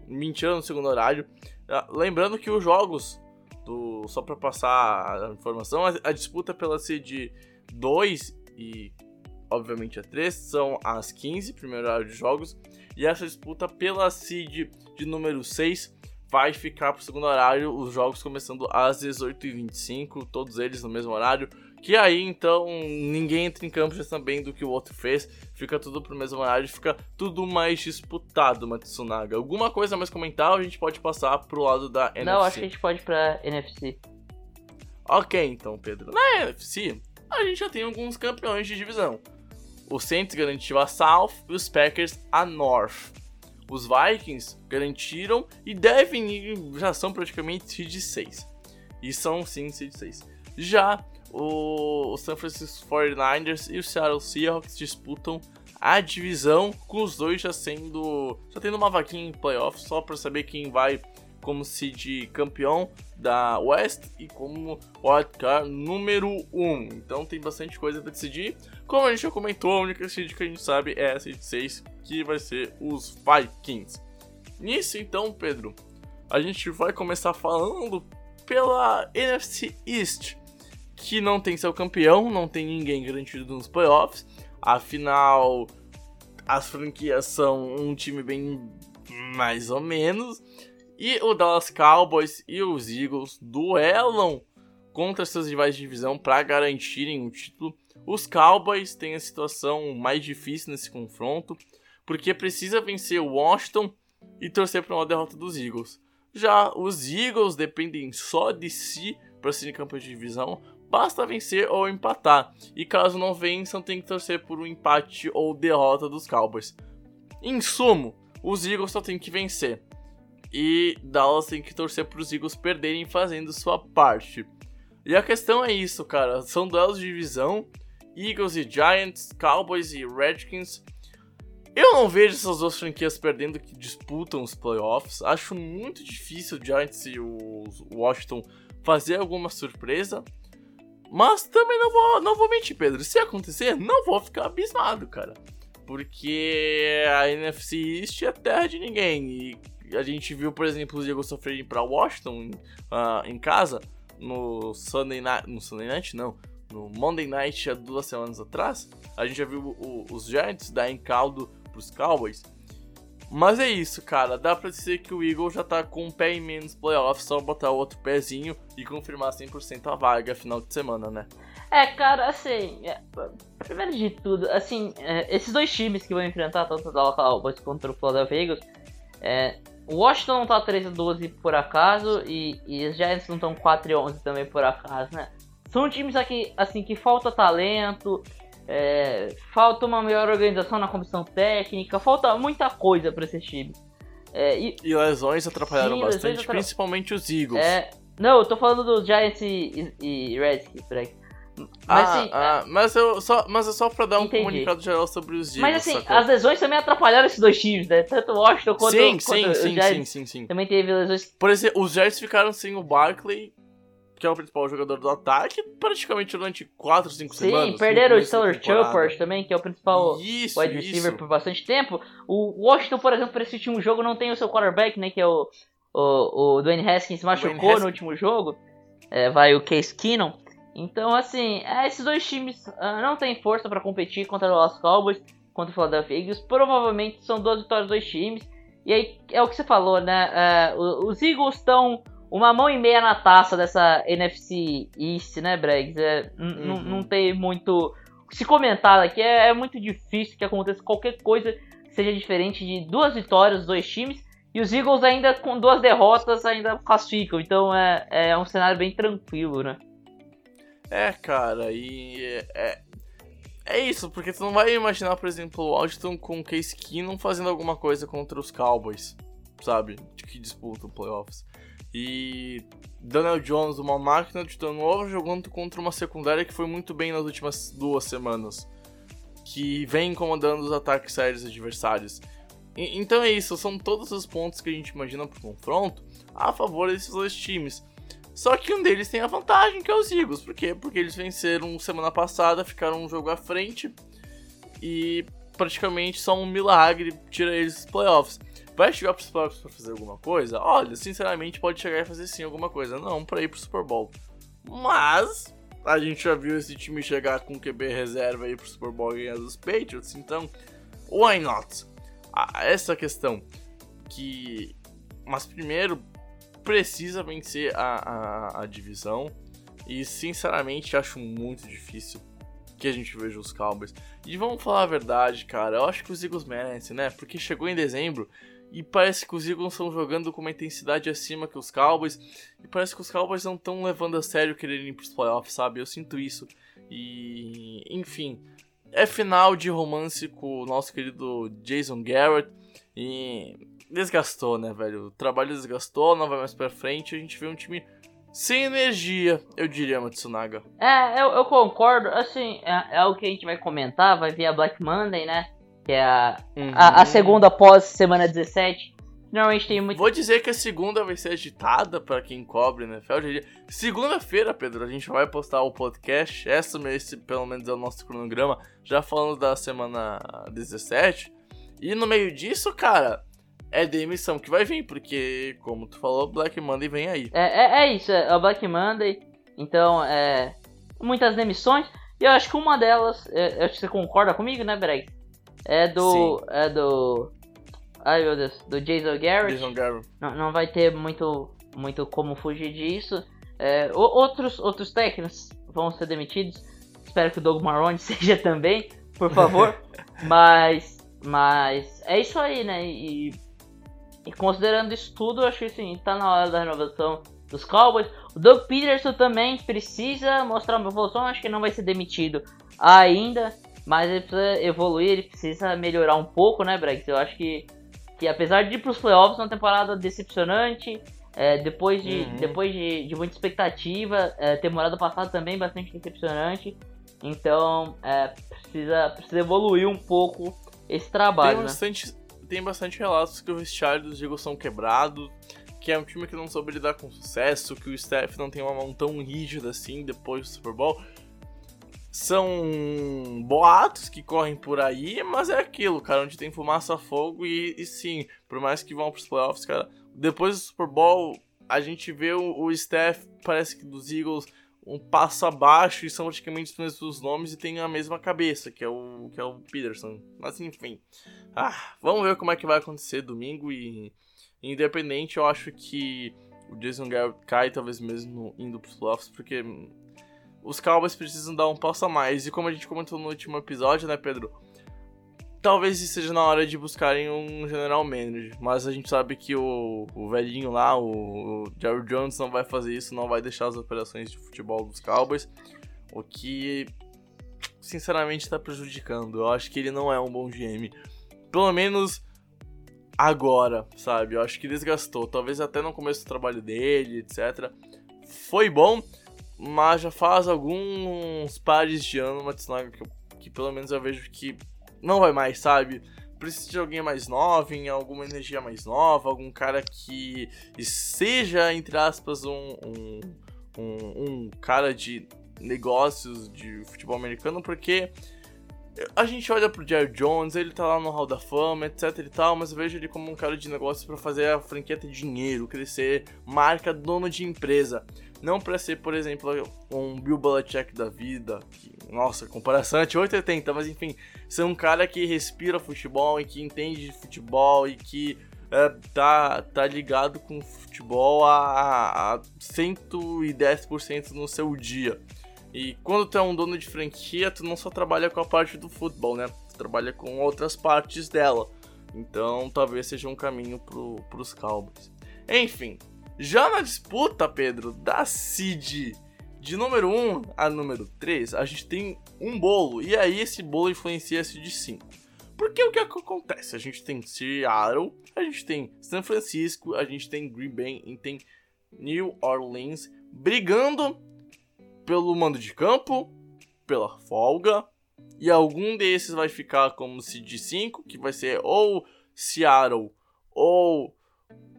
mentira no segundo horário. Ah, Lembrando que os jogos, do, só pra passar a informação, a, a disputa pela seed 2 e obviamente a 3 são às 15, primeiro horário de jogos, e essa disputa pela seed de número 6 vai ficar pro segundo horário, os jogos começando às 18h25, todos eles no mesmo horário. Que aí então ninguém entra em campo já também do que o outro fez, fica tudo pro mesmo horário, fica tudo mais disputado, Matsunaga. Alguma coisa mais comentar ou a gente pode passar pro lado da NFC?
Não, acho que a gente pode ir pra NFC.
Ok, então, Pedro. Na NFC, a gente já tem alguns campeões de divisão. O Saints garantiu a South e os Packers a North. Os Vikings garantiram e devem ir, já são praticamente seed 6. E são sim seed 6. Já o, San Francisco 49ers e o Seattle Seahawks disputam a divisão, com os dois já sendo. já tendo uma vaquinha em playoffs, só para saber quem vai como seed campeão da West e como wildcard número 1. Então tem bastante coisa para decidir. Como a gente já comentou, a única seed que a gente sabe é a seed 6, que vai ser os Vikings. Nisso então, Pedro, a gente vai começar falando pela NFC East, que não tem seu campeão, não tem ninguém garantido nos playoffs. Afinal, as franquias são um time bem mais ou menos. E o Dallas Cowboys e os Eagles duelam contra seus rivais de divisão para garantirem o título. Os Cowboys têm a situação mais difícil nesse confronto, porque precisa vencer o Washington e torcer para uma derrota dos Eagles. Já os Eagles dependem só de si para serem campeões de divisão, basta vencer ou empatar. E caso não vençam, tem que torcer por um empate ou derrota dos Cowboys. Em sumo, os Eagles só tem que vencer. E Dallas tem que torcer para os Eagles perderem fazendo sua parte. E a questão é isso, cara. São duelos de divisão. Eagles e Giants, Cowboys e Redskins. Eu não vejo essas duas franquias perdendo que disputam os playoffs. Acho muito difícil o Giants e o Washington fazer alguma surpresa. Mas também não vou, não vou mentir, Pedro. Se acontecer, não vou ficar abismado, cara. Porque a NFC East é terra de ninguém. E a gente viu, por exemplo, os Eagles sofrerem para Washington uh, em casa no Sunday Night. No Sunday Night, não. No Monday Night, há duas semanas atrás. A gente já viu o, os Giants darem caldo pros Cowboys. Mas é isso, cara. Dá pra dizer que o Eagle já tá com um pé em menos playoffs, só botar o outro pezinho e confirmar 100% a vaga final de semana, né?
É, cara, assim, é, primeiro de tudo, assim, é, esses dois times que vão enfrentar, tanto o Dallas Cowboys contra o Philadelphia Eagles, é, o Washington não tá 13 12 por acaso e, e os Giants não estão 4 e 11 também por acaso, né? São times aqui, assim, que falta talento, é, falta uma melhor organização na comissão técnica, falta muita coisa para esses times. É, e,
E lesões atrapalharam
Sim,
bastante,
lesões
principalmente os Eagles.
é, não, eu tô falando dos Giants e, e, e Redskins, peraí. Mas
ah,
assim,
ah, mas, eu só, mas é só pra dar um
Entendi.
comunicado geral sobre os Eagles.
mas assim,
sacou?
as lesões também atrapalharam esses dois times, né? Tanto o Washington quanto,
sim,
quanto
sim,
os
sim,
Giants
sim, sim, sim.
também teve lesões
Por exemplo, os Giants ficaram sem o Barkley, que é o principal jogador do ataque, praticamente durante 4, 5
Sim,
semanas.
perderam
no
o Stellar. Choppers também, que é o principal
Isso,
wide receiver
isso.
por bastante tempo. O Washington, por exemplo, para esse último jogo não tem o seu quarterback, né, que é o, o, o Dwayne Haskins machucou
Haskins.
no último jogo. É, vai o Case Keenum. Então, assim, é, esses dois times ah, não têm força para competir contra o Las Cowboys, contra o Philadelphia Eagles. Provavelmente são duas vitórias dos dois times. E aí, é o que você falou, né? o- os Eagles estão uma mão e meia na taça dessa NFC East, né, Bregs? É,
Uhum.
Não tem muito se comentar aqui. É, é muito difícil que aconteça qualquer coisa que seja diferente de duas vitórias dos dois times. E os Eagles ainda com duas derrotas ainda classificam. Então é, é um cenário bem tranquilo, né?
É, cara, e é, é, é isso, porque tu não vai imaginar, por exemplo, o Washington com o Case Keenum fazendo alguma coisa contra os Cowboys, sabe? De que disputam playoffs. E Daniel Jones, uma máquina de turnover, jogando contra uma secundária que foi muito bem nas últimas duas semanas. Que vem incomodando os ataques aéreos adversários. E- então é isso, são todos os pontos que a gente imagina pro confronto a favor desses dois times. Só que um deles tem a vantagem, que é os Eagles. Por quê? Porque eles venceram semana passada, ficaram um jogo à frente e praticamente só um milagre tira eles dos playoffs. Vai chegar pros playoffs pra fazer alguma coisa? Olha, sinceramente, pode chegar e fazer sim alguma coisa. Não pra ir pro Super Bowl. Mas a gente já viu esse time chegar com QB reserva aí pro Super Bowl e ganhar dos Patriots, então why not? Ah, essa questão que. Mas primeiro precisa vencer a, a, a divisão. E sinceramente acho muito difícil que a gente veja os Cowboys. E vamos falar a verdade, cara. Eu acho que os Eagles merecem, né? Porque chegou em dezembro e parece que os Eagles estão jogando com uma intensidade acima que os Cowboys. E parece que os Cowboys não estão levando a sério quererem ir pros playoffs, sabe? Eu sinto isso. E. Enfim. É final de romance com o nosso querido Jason Garrett. E. Desgastou, né, velho? O trabalho desgastou, não vai mais pra frente. A gente vê um time sem energia, eu diria, Matsunaga.
É, eu, eu concordo. Assim, é, é o que a gente vai comentar. Vai vir a Black Monday, né? Que é a,
Uhum.
a, a segunda após semana 17. Normalmente tem muito.
Vou dizer que a segunda vai ser agitada pra quem cobre, né? Fel, Segunda-feira, Pedro, a gente vai postar o podcast. Essa, esse, pelo menos, é o nosso cronograma. Já falando da semana 17. E no meio disso, cara, é demissão que vai vir, porque, como tu falou, Black Monday vem aí.
É, é, é isso, é a Black Monday. Então, é. Muitas demissões. E eu acho que uma delas. é, eu acho que você concorda comigo, né, Breg? É do.
Sim.
É do. Ai meu Deus, do Jason Garrett.
Jason Garrett.
Não, não vai ter muito, muito como fugir disso. É, o- outros, outros técnicos vão ser demitidos. Espero que o Doug Marrone [laughs] seja também, por favor. [laughs] mas, mas é isso aí, né? E, e considerando isso tudo, eu acho que assim, tá na hora da renovação dos Cowboys. O Doug Peterson também precisa mostrar uma evolução. Acho que não vai ser demitido ainda, mas ele precisa evoluir, ele precisa melhorar um pouco, né, Brex? Eu acho que que apesar de ir pros playoffs, uma temporada decepcionante, é, depois, de,
Uhum.
depois de, de muita expectativa, é, temporada passada também bastante decepcionante, então é, precisa, precisa evoluir um pouco esse
Tem
trabalho, né?
Tem bastante relatos que o vestiário dos Eagles são quebrados, que é um time que não soube lidar com sucesso, que o staff não tem uma mão tão rígida assim depois do Super Bowl. São boatos que correm por aí, mas é aquilo, cara, onde tem fumaça, fogo e, e sim, por mais que vão pros playoffs, cara, depois do Super Bowl a gente vê o, o parece que dos Eagles, um passo abaixo e são praticamente os mesmos nomes e tem a mesma cabeça, que é o, que é o Peterson. Mas enfim, ah, vamos ver como é que vai acontecer domingo e independente, eu acho que o Jason Garrett cai talvez mesmo indo pros playoffs, porque os Cowboys precisam dar um passo a mais. E como a gente comentou no último episódio, né, Pedro? Talvez seja na hora de buscarem um general manager, mas a gente sabe que o, o velhinho lá, o, o Jerry Jones, não vai fazer isso, não vai deixar as operações de futebol dos Cowboys, o que sinceramente está prejudicando. Eu acho que ele não é um bom GM. Pelo menos agora, sabe? Eu acho que desgastou. Talvez até no começo do trabalho dele, etc. Foi bom, mas já faz alguns pares de ano Matsunaga que, que pelo menos eu vejo que não vai mais, sabe? Precisa de alguém mais novo, em alguma energia mais nova, algum cara que seja, entre aspas, um, um, um, um cara de negócios de futebol americano, porque a gente olha pro Jerry Jones, ele tá lá no Hall da Fama, etc e tal, mas eu vejo ele como um cara de negócios pra fazer a franquia ter dinheiro, crescer, marca, dono de empresa. Não pra ser, por exemplo, um Bill Belichick da vida, que, nossa, comparação é 880, mas enfim, ser um cara que respira futebol e que entende de futebol e que é, tá, tá ligado com futebol a, a 110% no seu dia. E quando tu é um dono de franquia, tu não só trabalha com a parte do futebol, né? Tu trabalha com outras partes dela. Então talvez seja um caminho pro, pros Cowboys. Enfim, já na disputa, Pedro, da seed de número 1 a número 3, a gente tem um bolo. E aí esse bolo influencia a seed 5. Porque o que, acontece? A gente tem Seattle, a gente tem São Francisco, a gente tem Green Bay e tem New Orleans brigando pelo mando de campo, pela folga, e algum desses vai ficar como seed 5, que vai ser ou Seattle ou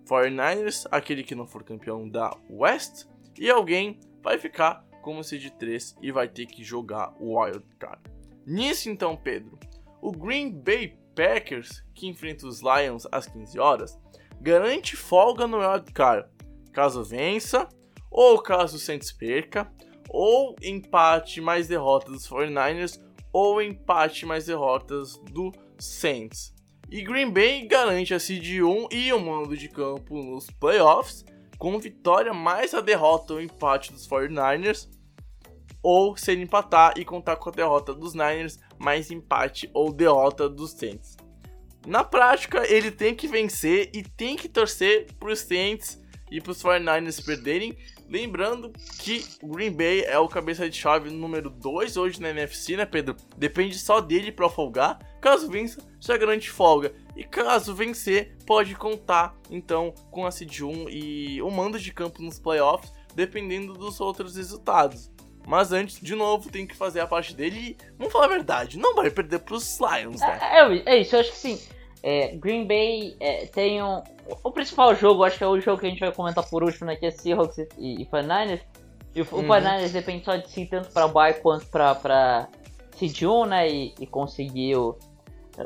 49ers, aquele que não for campeão da West, e alguém vai ficar como seed 3 e vai ter que jogar o Wild Card. Nisso então, Pedro, o Green Bay Packers, que enfrenta os Lions às 15 horas, garante folga no wildcard, caso vença, ou caso o Saints perca, ou empate mais derrotas dos 49ers, ou empate mais derrotas do Saints. E Green Bay garante a seed 1 e o mando de campo nos playoffs, com vitória mais a derrota ou empate dos 49ers, ou se ele empatar e contar com a derrota dos Niners, mais empate ou derrota dos Saints. Na prática, ele tem que vencer e tem que torcer para os Saints e para os 49ers perderem. Lembrando que o Green Bay é o cabeça de chave número 2 hoje na NFC, né, Pedro? Depende só dele para folgar. Caso vença, já garante folga. E caso vencer, pode contar então com a seed 1 e o mando de campo nos playoffs, dependendo dos outros resultados. Mas antes, de novo, tem que fazer a parte dele e, vamos falar a verdade, não vai perder pros Lions, né?
É, é, é isso, eu acho que sim. É, Green Bay é, tem um. O principal jogo, acho que é o jogo que a gente vai comentar por último, né? Que é Seahawks e, e 49ers. E o, uhum. o 49ers depende só de si, tanto pra bye quanto pra, pra Seed 1, né? E, e conseguir o,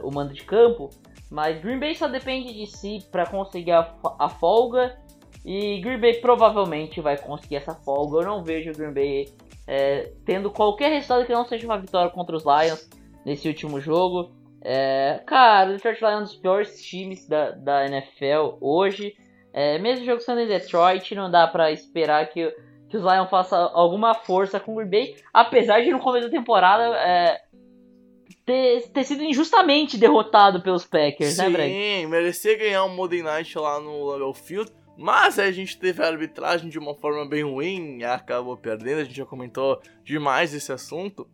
o mando de campo. Mas Green Bay só depende de si para conseguir a, a folga. E Green Bay provavelmente vai conseguir essa folga. Eu não vejo Green Bay é, tendo qualquer resultado que não seja uma vitória contra os Lions nesse último jogo. É, cara, o Detroit Lions é um dos piores times da, da NFL hoje. É, mesmo jogo sendo em Detroit, não dá para esperar que, que os Lions façam alguma força com o Green Bay, apesar de no começo da temporada é, ter, ter sido injustamente derrotado pelos Packers,
Sim,
né, Breg?
Sim, merecia ganhar um Monday Night lá no Lambeau Field. Mas a gente teve a arbitragem de uma forma bem ruim e acabou perdendo. A gente já comentou demais esse assunto.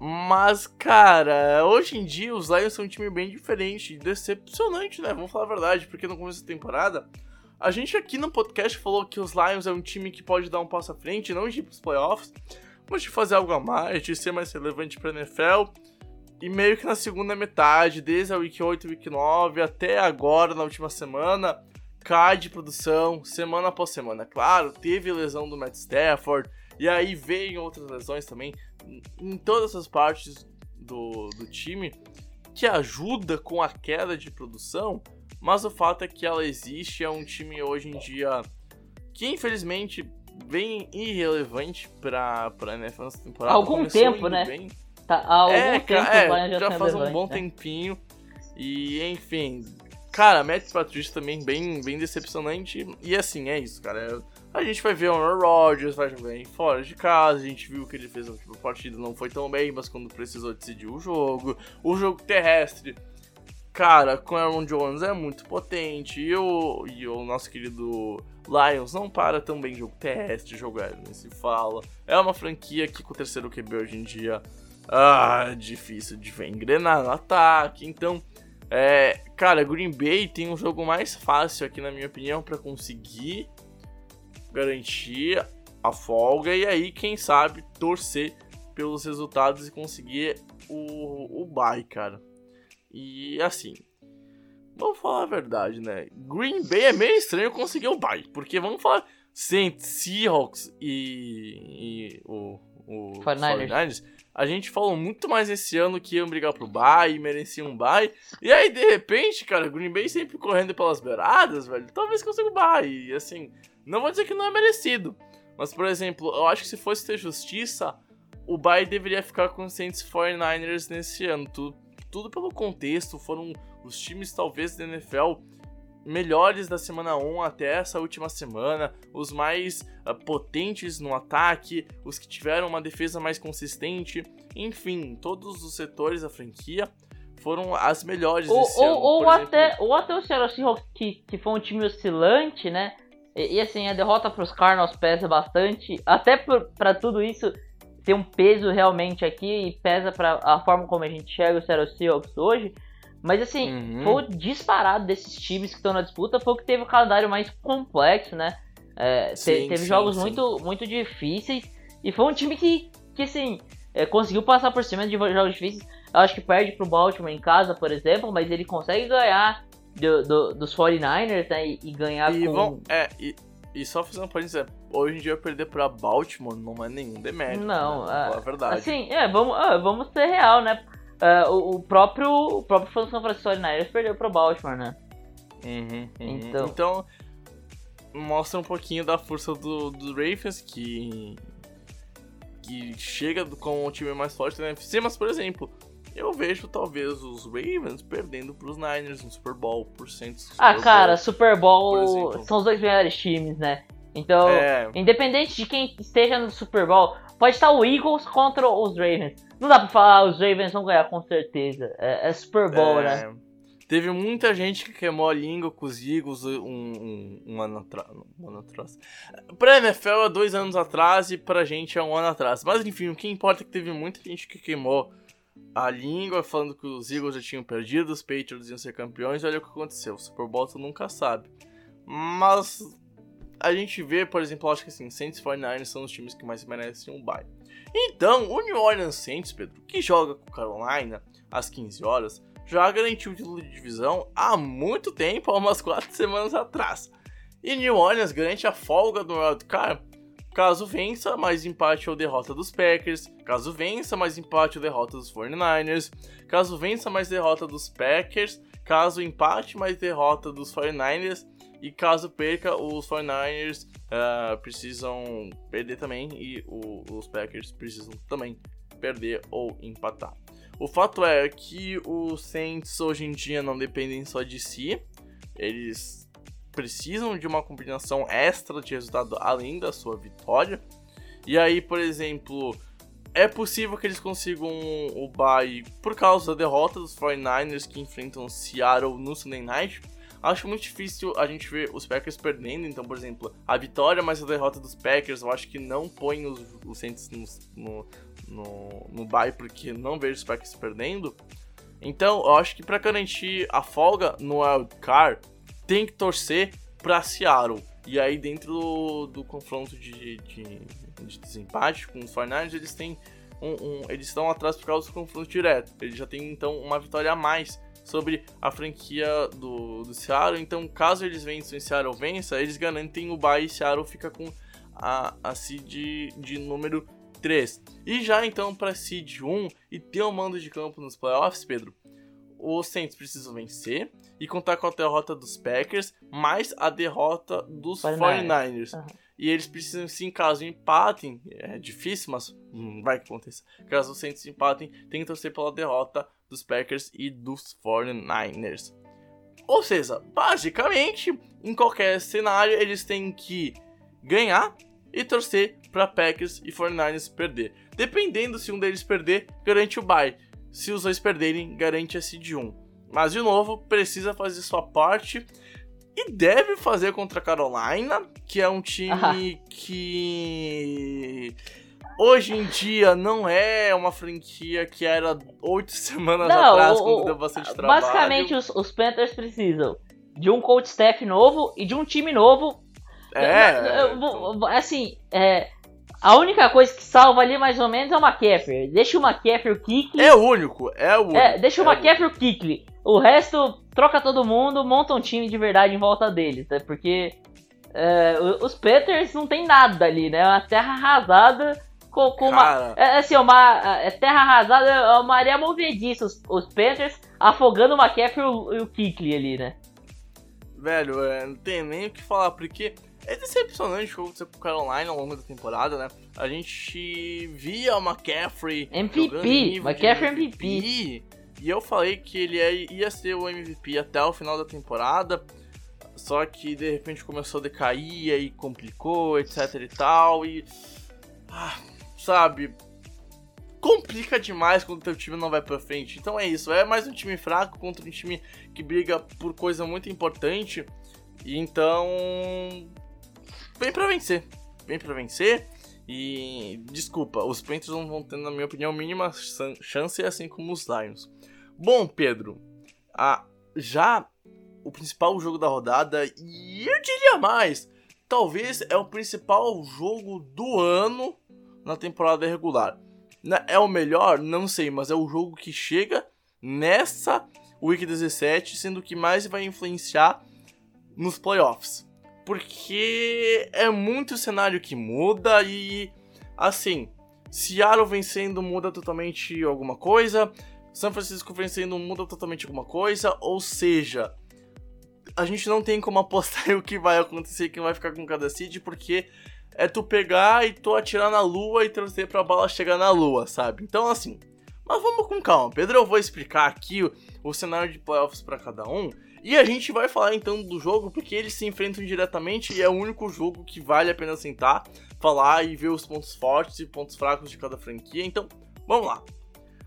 Mas, cara, hoje em dia os Lions são um time bem diferente decepcionante, né? Vamos falar a verdade, porque no começo da temporada a gente aqui no podcast falou que os Lions é um time que pode dar um passo à frente, não de ir pros playoffs, mas de fazer algo a mais, de ser mais relevante pra NFL. E meio que na segunda metade, desde a Week 8 Week 9 até agora, na última semana, cai de produção semana após semana. Claro, teve lesão do Matt Stafford, e aí vem outras lesões também em todas as partes do, do time que ajuda com a queda de produção, mas o fato é que ela existe, é um time hoje em dia que infelizmente bem irrelevante para para NFL nessa temporada.
Há algum tempo, né?
Bem.
Tá, há algum
é,
tempo
é, já, já faz
um
bom
né?
tempinho. E enfim, Cara, Matt Patricia também bem, bem decepcionante. E assim, é isso, cara. A gente vai ver o Aaron Rodgers, vai jogar fora de casa. A gente viu que ele fez a última partida, não foi tão bem, mas quando precisou decidir o jogo. O jogo terrestre, cara, com Aaron Jones é muito potente. E o, e o nosso querido Lions não para tão bem jogo terrestre, jogo aéreo, nem se fala. É uma franquia que com o terceiro QB hoje em dia. Ah, difícil de ver engrenar no ataque. Então, é, cara, Green Bay tem um jogo mais fácil aqui, na minha opinião, para conseguir garantir a folga e aí, quem sabe, torcer pelos resultados e conseguir o, o bye, cara. E assim, vamos falar a verdade, né? Green Bay é meio estranho conseguir o bye, porque vamos falar Saints, Seahawks e, e o, o
49ers.
49ers a gente falou muito mais esse ano que iam brigar pro bye, mereciam um bye. E aí, de repente, cara, Green Bay sempre correndo pelas beiradas, velho. Talvez consiga o bye. E assim, não vou dizer que não é merecido. Mas, por exemplo, eu acho que se fosse ter justiça, o bye deveria ficar com os Saints 49ers nesse ano. Tudo, tudo pelo contexto, foram os times, talvez, da NFL melhores da semana 1 até essa última semana, os mais uh, potentes no ataque, os que tiveram uma defesa mais consistente, enfim, todos os setores da franquia foram as melhores
ou,
desse
ou,
ano.
Ou, até,
exemplo,
ou até o Seattle Seahawks, que, que foi um time oscilante, né? E, e assim, a derrota para os Cardinals pesa bastante, até para tudo isso tem um peso realmente aqui e pesa para a forma como a gente enxerga o Seattle Seahawks hoje. Mas assim,
Uhum.
foi o disparado desses times que estão na disputa, foi o que teve o calendário mais complexo, né? É,
Sim,
teve
sim,
jogos
sim.
muito, muito difíceis e foi um time que, que assim, é, conseguiu passar por cima de jogos difíceis. Eu acho que perde pro Baltimore em casa, por exemplo, mas ele consegue ganhar do- do- dos 49ers, né? E, e ganhar
e,
com.
vão, é, e, e só fazendo um parênteses, é, hoje em dia perder pra Baltimore não é nenhum demérito.
Não,
né?
É,
a verdade.
Assim, é, vamos, ah, vamos ser real, né? é, o, o próprio o próprio São Francisco 49ers perdeu pro Baltimore, né?
Uhum, uhum.
Então-
Então, mostra um pouquinho da força do, do Ravens, que, que chega do- com o time mais forte da NFC, mas, por exemplo, eu vejo talvez os Ravens perdendo pros Niners no Super Bowl, por cento
Ah,
Super
cara,
Bowl.
Super Bowl são os dois melhores times, né? Então,
É,
independente de quem esteja no Super Bowl, pode estar o Eagles contra os Ravens. Não dá pra falar "Ah, os Ravens vão ganhar com certeza. É, é Super Bowl,
é,
né?
Teve muita gente que queimou a língua com os Eagles um, um, um ano atrás. Um ano atrás. Pra NFL é dois anos atrás e pra gente é um ano atrás. Mas enfim, o que importa é que teve muita gente que queimou a língua falando que os Eagles já tinham perdido, os Patriots iam ser campeões. Olha o que aconteceu. O Super Bowl tu nunca sabe. Mas a gente vê, por exemplo, acho que assim, Saints e 49ers são os times que mais merecem um bye. Então, o New Orleans Saints, Pedro, que joga com Carolina às 15 horas, já garantiu o título de divisão há muito tempo, há umas 4 semanas atrás. E New Orleans garante a folga do wildcard caso vença, mais empate ou derrota dos Packers, caso vença, mais empate ou derrota dos 49ers, caso vença, mais derrota dos Packers, caso empate, mais derrota dos 49ers, e caso perca, os 49ers ah, precisam perder também. E o- os Packers precisam também perder ou empatar. O fato é que os Saints hoje em dia não dependem só de si, eles precisam de uma combinação extra de resultado além da sua vitória. E aí, por exemplo, é possível que eles consigam o bye por causa da derrota dos 49ers que enfrentam Seattle no Sunday Night. Acho muito difícil a gente ver os Packers perdendo, então, por exemplo, a vitória mais a derrota dos Packers, eu acho que não põe os, os Saints no, no, no, no bye, porque não vejo os Packers perdendo. Então, eu acho que para garantir a folga no Wild Card, tem que torcer pra Seattle. E aí, dentro do, do confronto de, de, de desempate com os 49ers, eles têm um, um- eles estão atrás por causa do confronto direto. Eles já têm, então, uma vitória a mais sobre a franquia do, do Seattle. Então, caso eles vençam e Seattle vença, eles garantem o bye e Seattle fica com a, a seed de número 3. E já, então, para seed 1 e ter o mando de campo nos playoffs, Pedro, os Saints precisam vencer e contar com a derrota dos Packers, mais a derrota dos
49ers.
49ers.
Aham.
E eles precisam, sim, caso empatem, é difícil, mas hum, vai que aconteça. Caso os Saints empatem, tem que torcer pela derrota dos Packers e dos 49ers. Ou seja, basicamente, em qualquer cenário, eles têm que ganhar e torcer para Packers e 49ers perder. Dependendo se um deles perder, garante o bye. Se os dois perderem, garante a seed 1. Mas, de novo, precisa fazer sua parte e deve fazer contra a Carolina, que é um time
Ah. [laughs]
que hoje em dia não é uma franquia que era oito [laughs] semanas
Não,
atrás,
o-
quando deu bastante trabalho.
Basicamente, os, os Panthers precisam de um coach staff novo e de um time novo.
é,
vou- assim, é, a única coisa que salva ali mais ou menos é o McCaffrey. Deixa o McCaffrey o Kikli.
é o único, é o único.
É, deixa o
é
McCaffrey o Kikli. O resto, troca todo mundo, monta um time de verdade em volta deles, né? Porque é, o- os Panthers não tem nada ali, né? É uma terra arrasada com, com uma.
Cara,
É assim, uma é, terra arrasada, é uma areia movediça. Os, os Panthers afogando o McCaffrey e o, o Kikli ali, né?
velho, é, não tem nem o que falar, porque é decepcionante o que aconteceu com o Carolina ao longo da temporada, né? A gente via o McCaffrey
MVP,
jogando em nível de
McCaffrey MVP.
E eu falei que ele ia, ia ser o MVP até o final da temporada. Só que de repente começou a decair e complicou, etc e tal. E. ah, sabe? Complica demais quando o teu time não vai pra frente. Então é isso. É mais um time fraco contra um time que briga por coisa muito importante. E então. Vem pra vencer. Vem pra vencer. E desculpa, os Panthers não vão ter, na minha opinião, mínima chan- chance, assim como os Lions. Bom, Pedro, a, já o principal jogo da rodada, e eu diria mais, talvez é o principal jogo do ano na temporada regular. Na- É o melhor? Não sei, mas é o jogo que chega nessa Week 17, sendo que mais vai influenciar nos playoffs. Porque é muito cenário que muda e assim, Seattle vencendo muda totalmente alguma coisa. São Francisco vencendo muda totalmente alguma coisa, ou seja, a gente não tem como apostar [laughs] o que vai acontecer, quem vai ficar com cada seed, porque é tu pegar e tu atirar na lua e torcer pra bala chegar na lua, sabe? Então, assim, mas vamos com calma. Pedro, eu vou explicar aqui o, o cenário de playoffs para cada um. E a gente vai falar então do jogo, porque eles se enfrentam diretamente e é o único jogo que vale a pena sentar, falar e ver os pontos fortes e pontos fracos de cada franquia. Então, vamos lá.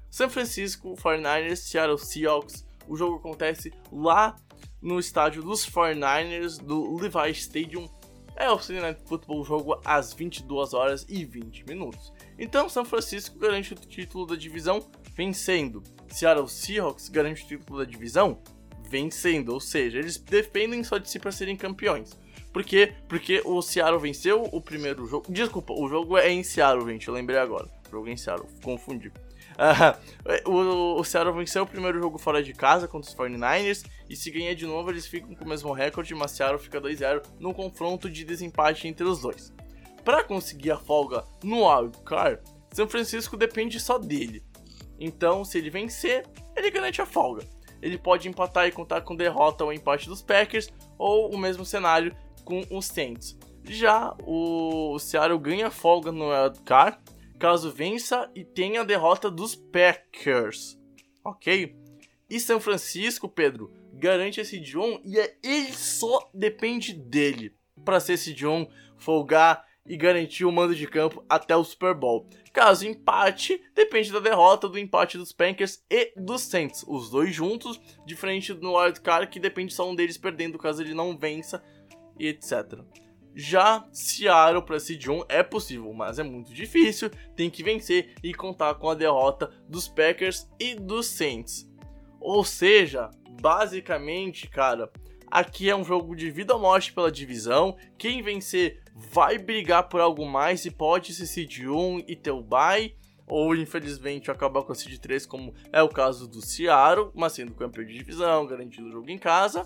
São Francisco 49ers, Seattle Seahawks. O jogo acontece lá no estádio dos 49ers, do Levi Stadium. É o Sunday Night Football jogo às 22 horas e 20 minutos. Então, São Francisco garante o título da divisão vencendo. Seattle Seahawks garante o título da divisão vencendo, ou seja, eles dependem só de si para serem campeões. Por quê? Porque o Seattle venceu o primeiro jogo. Desculpa, o jogo é em Seattle, gente, eu lembrei agora. O jogo é em Seattle, confundi. Uh, [laughs] o, o Seattle venceu o primeiro jogo fora de casa contra os 49ers e se ganhar de novo eles ficam com o mesmo recorde, mas Seattle fica 2-0 no confronto de desempate entre os dois. Para conseguir a folga no Wild Card, São Francisco depende só dele. Então, se ele vencer, ele garante a folga ele pode empatar e contar com derrota ou empate dos Packers, ou o mesmo cenário com os Saints. Já o Seattle ganha folga no wildcard caso vença e tenha a derrota dos Packers, ok? E São Francisco, Pedro, garante esse John e é, ele só depende dele para ser esse John folgar e garantir o mando de campo até o Super Bowl. Caso empate, depende da derrota do empate dos Packers e dos Saints, os dois juntos, diferente do Wild Card que depende só um deles perdendo caso ele não vença e etc. Já Seattle para 1 é possível, mas é muito difícil, tem que vencer e contar com a derrota dos Packers e dos Saints. Ou seja, basicamente, cara, aqui é um jogo de vida ou morte pela divisão. Quem vencer vai brigar por algo mais e pode ser Seed 1 e ter o bye, ou infelizmente acabar com a Seed 3, como é o caso do Seattle, mas sendo campeão de divisão, garantindo o jogo em casa.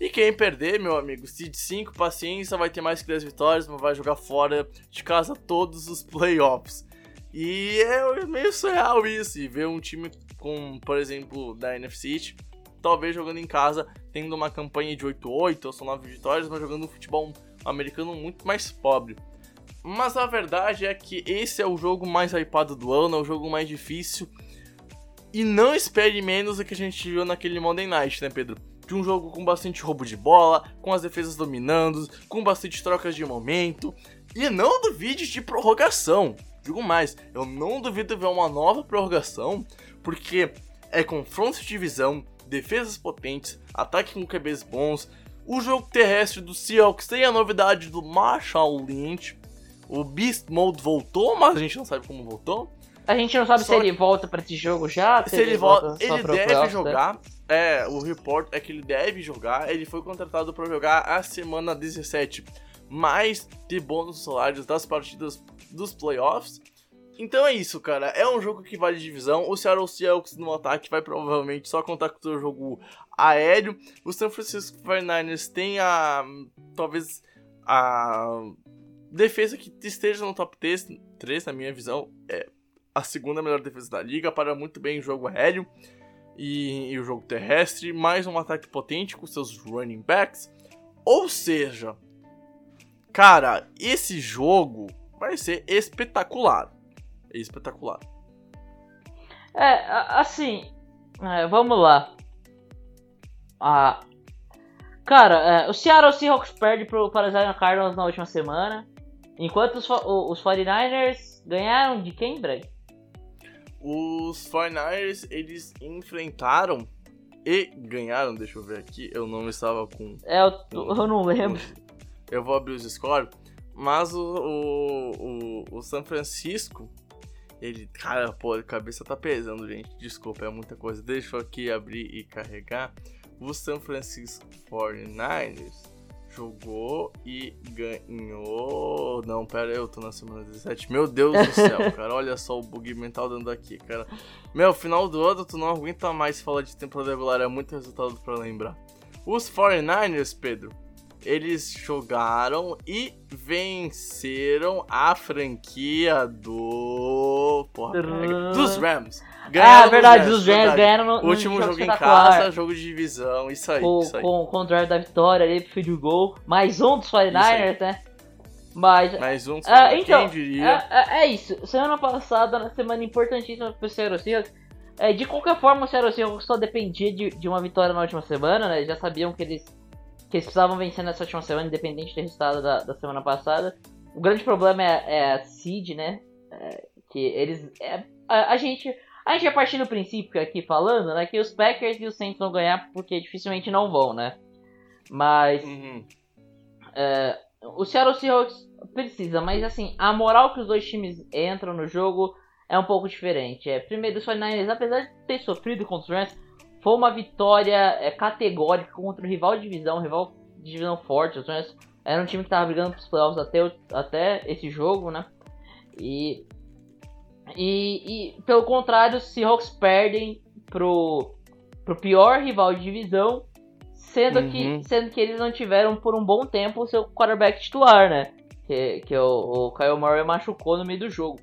E quem perder, meu amigo, Seed 5, paciência, vai ter mais que 10 vitórias, mas vai jogar fora de casa todos os playoffs. E é meio surreal isso, e ver um time com, por exemplo, da NFC talvez jogando em casa, tendo uma campanha de 8-8 ou só 9 vitórias, mas jogando um futebol americano muito mais pobre. Mas a verdade é que esse é o jogo mais hypado do ano, é o jogo mais difícil. E não espere menos do que a gente viu naquele Monday Night, né, Pedro? De um jogo com bastante roubo de bola, com as defesas dominando, com bastante trocas de momento. E não duvide de prorrogação. Digo mais, eu não duvido ver uma nova prorrogação, porque é confronto de divisão, defesas potentes, ataque com QBs bons, o jogo terrestre do Seahawks tem a novidade do Marshall Lynch. O Beast Mode voltou, mas a gente não sabe como voltou.
A gente não sabe Só se ele volta para esse jogo já.
Se, ele volta, ele deve jogar. Né? É, o report é que ele deve jogar. Ele foi contratado para jogar a semana 17, mais de bônus salários das partidas dos playoffs. Então é isso, cara. É um jogo que vale divisão. O Seattle Seahawks no ataque vai provavelmente só contar com o seu jogo aéreo. O San Francisco 49ers tem a. talvez a defesa que esteja no top 3, 3 na minha visão. É a segunda melhor defesa da liga. Para muito bem o jogo aéreo e, e o jogo terrestre. Mais um ataque potente com seus running backs. Ou seja, cara, esse jogo vai ser espetacular é espetacular.
É, assim, é, vamos lá. Ah, cara, é, o Seattle Seahawks perde pro, para Arizona Cardinals na última semana, enquanto os, os 49ers ganharam de quem, Brad?
Os 49ers, eles enfrentaram e ganharam, deixa eu ver aqui, eu não estava com...
É, eu, eu não lembro.
Eu vou abrir os scores, mas o, o, o San Francisco ele, cara, pô, a cabeça tá pesando, gente. Desculpa, é muita coisa. Deixa eu aqui abrir e carregar. O San Francisco 49ers jogou e ganhou. Não, pera eu tô na semana 17. Meu Deus do céu, [laughs] cara. Olha só o bug mental dando aqui, cara. Meu, final do ano tu não aguenta mais falar de temporada regular. É muito resultado para lembrar. Os 49ers, Pedro, eles jogaram e venceram a franquia do. Porra, pega. dos Rams.
ah, verdade, dos Rams ganharam no, no
Último
jogo
jogo em casa, jogo de divisão, isso aí.
com,
isso aí.
com, com o drive da vitória ali pro field goal. Mais um dos 49ers, né? Mas.
Mais um,
Ah, então,
diria?
é, é- é isso. Semana passada, na semana importantíssima pro Seattle Seahawks. É, de qualquer forma, o Seattle Seahawks só dependia de, de uma vitória na última semana, né? Já sabiam que eles, que eles precisavam vencer nessa última semana, independente do resultado da, da semana passada. O grande problema é, é a seed, né? É, que eles. é, a, a gente. A gente vai partir do princípio aqui falando, né? Que os Packers e os Saints vão ganhar porque dificilmente não vão, né? Mas
Uhum.
é, o Seattle Seahawks precisa, mas assim, a moral que os dois times entram no jogo é um pouco diferente. É, primeiro, os 49ers, apesar de ter sofrido contra os Rams, foi uma vitória é, categórica contra o rival de divisão, um rival de divisão forte. Os Rams era um time que estava brigando pros playoffs até, o- até esse jogo, né? E, e, e, pelo contrário, os Seahawks perdem pro, pro pior rival de divisão, sendo,
Uhum.
que, sendo que eles não tiveram por um bom tempo o seu quarterback titular, né? Que, que o, o Kyle Murray machucou no meio do jogo.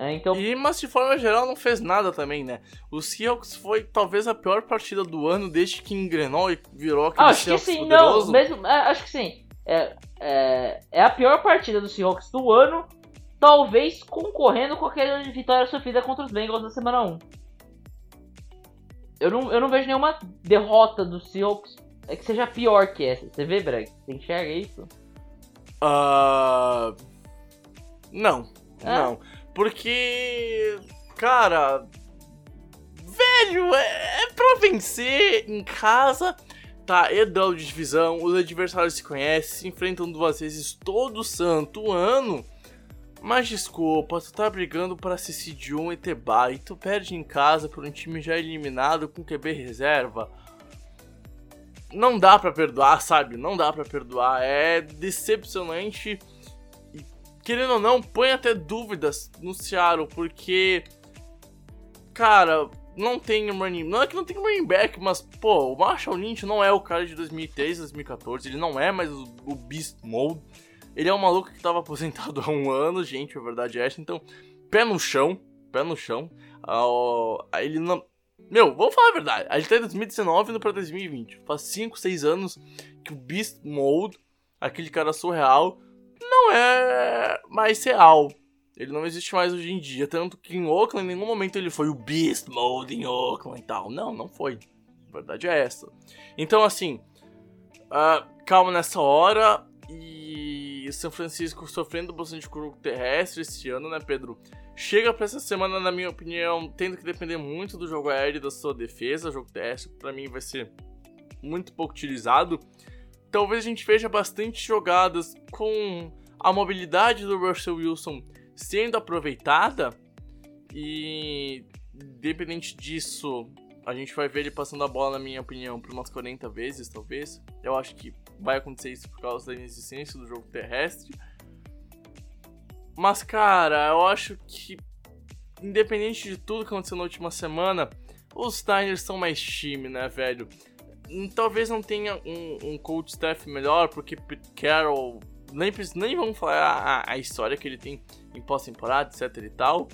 É, então,
E, mas de forma geral não fez nada também, né? O Seahawks foi talvez a pior partida do ano desde que engrenou e virou aquele
Ah, acho que
Seahawks
sim,
poderoso.
não, mesmo, é, acho que sim. É, é, é a pior partida do Seahawks do ano, talvez concorrendo com aquela vitória sofrida contra os Bengals na semana 1. Eu não, eu não vejo nenhuma derrota do Seahawks é que seja pior que essa. Você vê, Breg? Você enxerga isso?
Ah, Não,
É?
não. Porque, cara, velho, é, é pra vencer em casa, tá? É de divisão, os adversários se conhecem, se enfrentam duas vezes todo santo ano. Mas desculpa, tu tá brigando pra ser seed 1 e ter bye, e tu perde em casa por um time já eliminado com QB reserva. Não dá pra perdoar, sabe? Não dá pra perdoar. É decepcionante. Querendo ou não, põe até dúvidas no Seattle, porque. Cara, não tem running. Não é que não tem running back, mas, pô, o Marshall Lynch não é o cara de 2013, 2014. Ele não é mais o, o Beast Mode. Ele é um maluco que tava [laughs] aposentado há um ano, gente, a verdade é essa. Então, pé no chão, pé no chão. Ah, ele não. Meu, vamos falar a verdade. A gente tá em 2019 indo pra 2020. Faz 5, 6 anos que o Beast Mode, aquele cara surreal, não é mais real. Ele não existe mais hoje em dia. Tanto que em Oakland, em nenhum momento ele foi o Beast Mode em Oakland e tal. Não, não foi. A verdade é essa. Então, assim, ah, calma nessa hora. E São Francisco sofrendo bastante com terrestre esse ano, né, Pedro? Chega pra essa semana, na minha opinião, tendo que depender muito do jogo aéreo e da sua defesa. O jogo terrestre, pra mim, vai ser muito pouco utilizado. Talvez a gente veja bastante jogadas com a mobilidade do Russell Wilson sendo aproveitada. E, independente disso, a gente vai ver ele passando a bola, na minha opinião, por umas 40 vezes, talvez. Eu acho que vai acontecer isso por causa da inexistência do jogo terrestre. Mas, cara, eu acho que, independente de tudo que aconteceu na última semana, os Niners são mais time, né, velho? Talvez não tenha um, um coach staff melhor, porque Pete Carroll. Nem, nem vamos falar a, a história que ele tem em pós-temporada, etc e tal.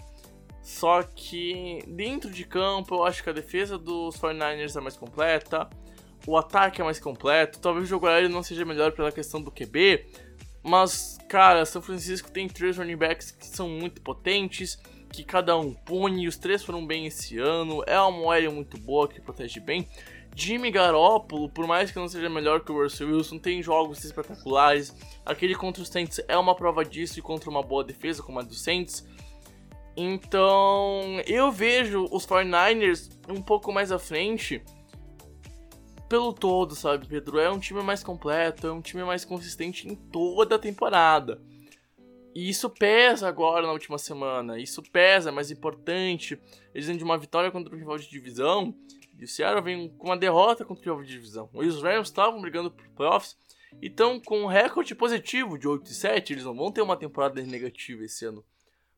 Só que dentro de campo, eu acho que a defesa dos 49ers é mais completa, o ataque é mais completo. Talvez o jogo aéreo não seja melhor pela questão do QB, mas, cara, São Francisco tem três running backs que são muito potentes, que cada um pune, os três foram bem esse ano. É uma OL muito boa que protege bem. Jimmy Garoppolo, por mais que não seja melhor que o Russell Wilson, tem jogos espetaculares. Aquele contra os Saints é uma prova disso e contra uma boa defesa como a dos Saints. Então, eu vejo os 49ers um pouco mais à frente pelo todo, sabe, Pedro? É um time mais completo, é um time mais consistente em toda a temporada. E isso pesa agora na última semana. Isso pesa, é mais importante. Eles vêm de uma vitória contra o rival de divisão. E o Seattle vem com uma derrota contra o rival de divisão. E os Rams estavam brigando por playoffs. E estão com um recorde positivo de 8 e 7. Eles não vão ter uma temporada negativa esse ano.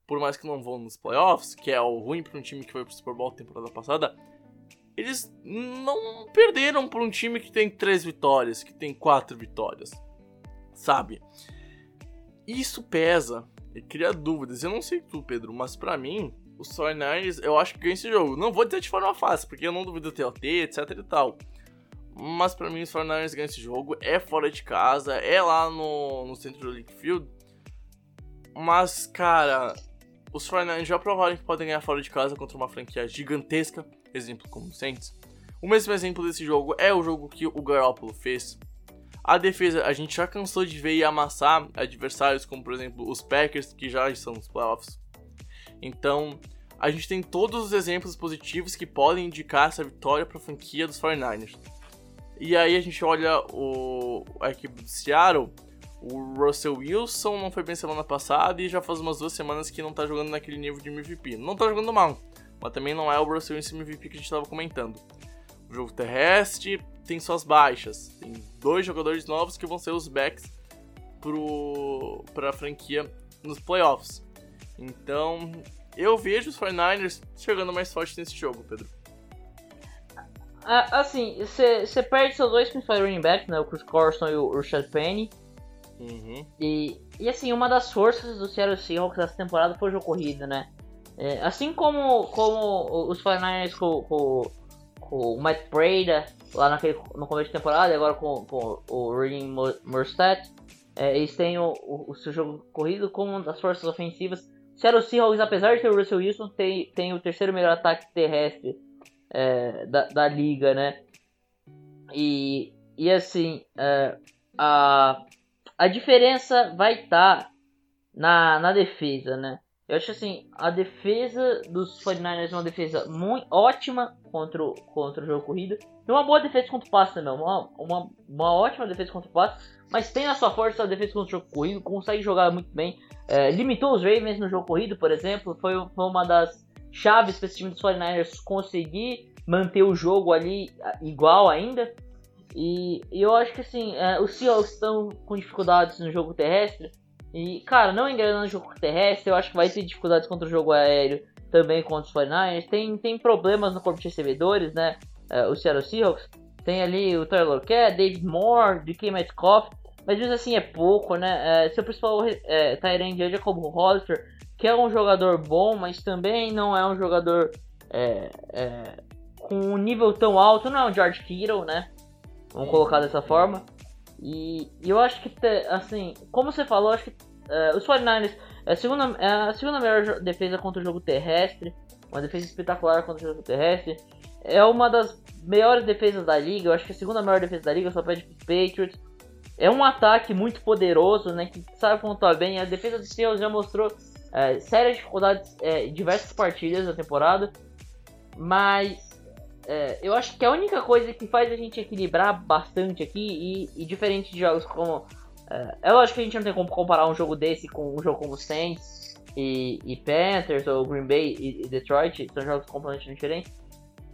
Por mais que não vão nos playoffs, que é o ruim para um time que foi pro Super Bowl temporada passada. Eles não perderam para um time que tem 3 vitórias, que tem 4 vitórias. sabe? Isso pesa e cria dúvidas. Eu não sei tu, Pedro, mas pra mim, os 49ers, eu acho que ganham esse jogo. Não vou dizer de forma fácil, porque eu não duvido do TLT, etc e tal. Mas pra mim, os 49ers ganham esse jogo. É fora de casa, é lá no, no centro do League Field. Mas, cara, os 49ers já provaram que podem ganhar fora de casa contra uma franquia gigantesca. Exemplo como o Saints. O mesmo exemplo desse jogo é o jogo que o Garoppolo fez. A defesa, a gente já cansou de ver e amassar adversários como, por exemplo, os Packers, que já estão nos playoffs. Então, a gente tem todos os exemplos positivos que podem indicar essa vitória para a franquia dos 49ers. E aí a gente olha o, a equipe do Seattle, o Russell Wilson não foi bem semana passada e já faz umas duas semanas que não tá jogando naquele nível de MVP. Não tá jogando mal, mas também não é o Russell Wilson MVP que a gente tava comentando. O jogo terrestre tem suas baixas. Tem dois jogadores novos que vão ser os backs pro, pra franquia nos playoffs. Então, eu vejo os 49ers chegando mais forte nesse jogo, Pedro.
Ah, assim, você perde seus dois principais running backs, né? O Chris Carson e o Rashad Penny.
Uhum.
E, e assim, uma das forças do Seattle Seahawks dessa temporada foi o jogo corrido, né? É, assim como, como os 49ers com, com, com o Matt Breda lá naquele, no começo de temporada, e agora com, com o Raheem Mostert, é, eles têm o, o, o, seu jogo corrido como uma das forças ofensivas. Seattle Seahawks, apesar de ter o Russell Wilson, tem, tem o terceiro melhor ataque terrestre é, da, da liga, né? E, e assim, é, a, a diferença vai estar tá na, na defesa, né? Eu acho assim, a defesa dos 49ers é uma defesa muito ótima contra o, contra o jogo corrido. E uma boa defesa contra o passe também. Uma, uma, uma ótima defesa contra o passe. Mas tem na sua força a defesa contra o jogo corrido. Consegue jogar muito bem. É, limitou os Ravens no jogo corrido, por exemplo. Foi, foi uma das chaves para esse time dos 49ers conseguir manter o jogo ali igual ainda. E, e eu acho que assim, é, os Seahawks estão com dificuldades no jogo terrestre. E, cara, não engrenando no jogo terrestre, eu acho que vai ter dificuldades contra o jogo aéreo também contra os 49ers. Tem, tem problemas no corpo de recebedores, né? É, o Seattle Seahawks. Tem ali o Tyler Cat, David Moore, DK Metcalf. Mas mesmo assim é pouco, né? É, seu principal é, Tyrande é Jacob Hollister, que é um jogador bom, mas também não é um jogador é, é, com um nível tão alto. Não é um George Kittle, né? Vamos colocar dessa forma. E, e eu acho que, assim, como você falou, acho que uh, os 49ers é a, segunda, é a segunda melhor defesa contra o jogo terrestre. Uma defesa espetacular contra o jogo terrestre. É uma das melhores defesas da liga. Eu acho que a segunda melhor defesa da liga só pede pro Patriots. É um ataque muito poderoso, né? Que sabe pontuar bem. A defesa do Seahawks já mostrou é, sérias dificuldades é, em diversas partidas da temporada. Mas é, eu acho que a única coisa que faz a gente equilibrar bastante aqui, e, e diferente de jogos como. É, é lógico que a gente não tem como comparar um jogo desse com um jogo como Saints e, e Panthers, ou Green Bay e, e, Detroit, são jogos completamente diferentes.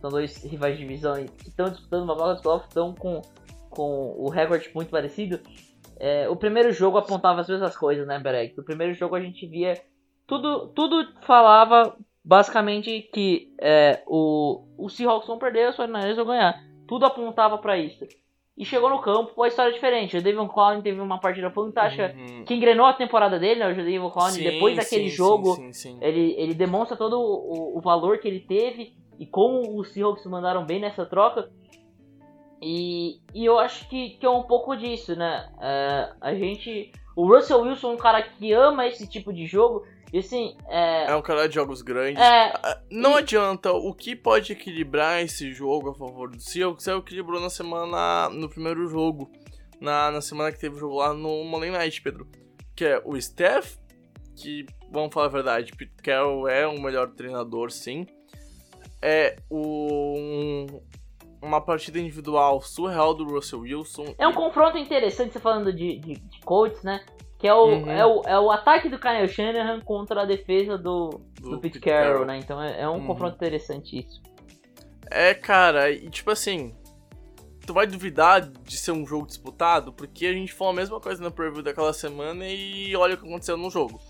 São dois rivais de divisão que estão disputando uma vaga de playoff, estão com, com o recorde muito parecido. É, o primeiro jogo apontava as mesmas coisas, né, Bereg? No primeiro jogo a gente via. Tudo, tudo falava basicamente que é, o, o Seahawks vão perder, os 49ers vão ganhar. Tudo apontava para isso. E chegou no campo, a história é diferente. O Devon Clowney teve uma partida fantástica uhum. que engrenou a temporada dele, né? O Devon Clowney, depois daquele sim, jogo, sim, sim, Ele, ele demonstra todo o, o, valor que ele teve e como os Seahawks mandaram bem nessa troca. E, e eu acho que, que é um pouco disso, né? Uh, a gente. O Russell Wilson é um cara que ama esse tipo de jogo e assim, é...
é um canal de jogos grandes. É... Ah, não e... adianta, o que pode equilibrar esse jogo a favor do Seahawks é o equilibrou na semana, no primeiro jogo, na, na semana que teve o jogo lá no Monday Night, Pedro. Que é o Steph, que, vamos falar a verdade, Pete Carroll é o melhor treinador, sim. É o... Um, uma partida individual surreal do Russell Wilson.
É um confronto interessante, você falando de, de, de coaches, né? Que é o, uhum. é, o, é o ataque do Kyle Shanahan contra a defesa do, do, do Pete, Pete Carroll, Carroll, né? Então é, é um uhum. confronto interessante isso.
É, cara, e tipo assim, tu vai duvidar de ser um jogo disputado? Porque a gente falou a mesma coisa na preview daquela semana e olha o que aconteceu no jogo.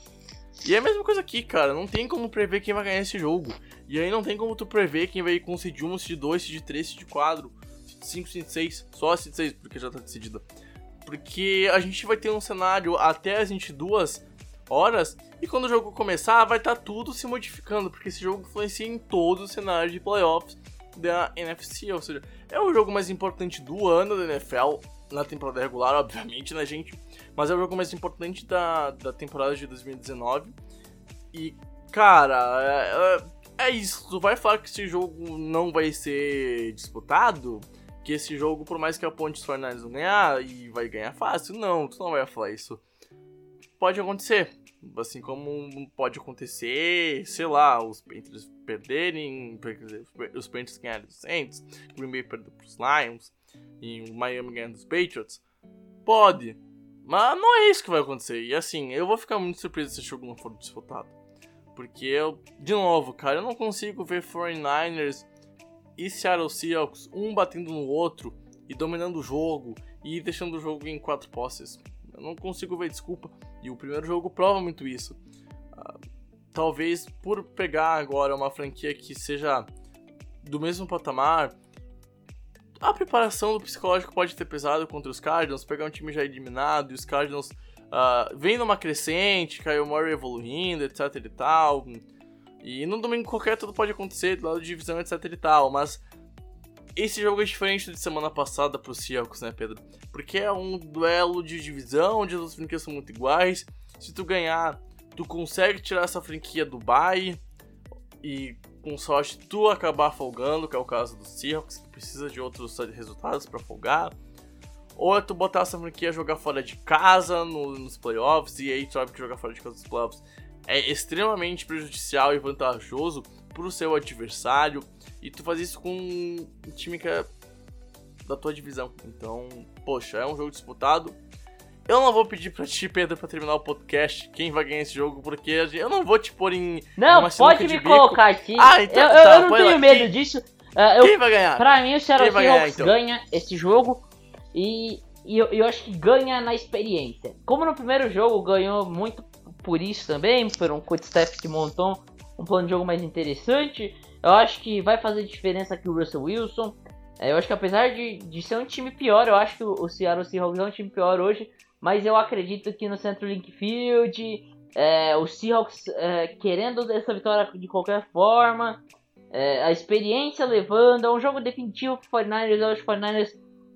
E é a mesma coisa aqui, cara. Não tem como prever quem vai ganhar esse jogo. E aí não tem como tu prever quem vai conseguir um, de 2, de 3, de 4, de 5, de 6. Só de 6, porque já tá decidida Porque a gente vai ter um cenário até as 22 horas e quando o jogo começar vai estar tá tudo se modificando, porque esse jogo influencia em todo o cenário de playoffs da NFC, ou seja, é o jogo mais importante do ano da NFL, na temporada regular, obviamente, né, gente? Mas é o jogo mais importante da, da temporada de 2019. E, cara, é, é, é isso. Tu vai falar que esse jogo não vai ser disputado? Que esse jogo, por mais que a Ponte Fernandes não ganhar, e vai ganhar fácil? Não, tu não vai falar isso. Pode acontecer. Assim como pode acontecer, sei lá, os Panthers perderem, os Panthers ganharem dos Saints, Green Bay perder pros Lions, e o Miami ganhando dos Patriots. Pode, mas não é isso que vai acontecer. E assim, eu vou ficar muito surpreso se esse jogo não for disputado. Porque eu, de novo, cara, eu não consigo ver 49ers e Seattle Seahawks um batendo no outro e dominando o jogo e deixando o jogo em quatro posses. Eu não consigo ver desculpa. E o primeiro jogo prova muito isso. Uh, talvez por pegar agora uma franquia que seja do mesmo patamar, a preparação do psicológico pode ter pesado contra os Cardinals, pegar um time já eliminado e os Cardinals uh, vem numa crescente, Kyle Murray evoluindo, etc e tal. E no domingo qualquer tudo pode acontecer, do lado de divisão, etc e tal, mas esse jogo é diferente de semana passada pro Seahawks, né, Pedro? Porque é um duelo de divisão, onde as franquias são muito iguais. Se tu ganhar, tu consegue tirar essa franquia do bye e com sorte tu acabar folgando, que é o caso do Seahawks, que precisa de outros resultados para folgar. Ou é tu botar essa franquia jogar fora de casa no, nos playoffs, e aí tu sabe que jogar fora de casa nos playoffs é extremamente prejudicial e vantajoso pro seu adversário. E tu faz isso com um time que é da tua divisão. Então, poxa, é um jogo disputado. Eu não vou pedir pra ti, Pedro, pra terminar o podcast quem vai ganhar esse jogo, porque eu não vou te pôr em.
Não, pode me colocar aqui. Ah, então. Eu, tá, eu não tenho lá. medo quem, disso. Uh, eu,
quem vai ganhar?
Pra mim, o Seattle Seahawks então? ganha esse jogo. E, e eu, eu, acho que ganha na experiência. Como no primeiro jogo ganhou muito por isso também, por um staff que montou um plano de jogo mais interessante. Eu acho que vai fazer diferença aqui o Russell Wilson. É, eu acho que apesar de, de ser um time pior, eu acho que o, o Seattle Seahawks é um time pior hoje. Mas eu acredito que no Centro Link Field, é, o Seahawks é, querendo essa vitória de qualquer forma, é, a experiência levando, é um jogo definitivo para o 49ers. Eu acho que o 49ers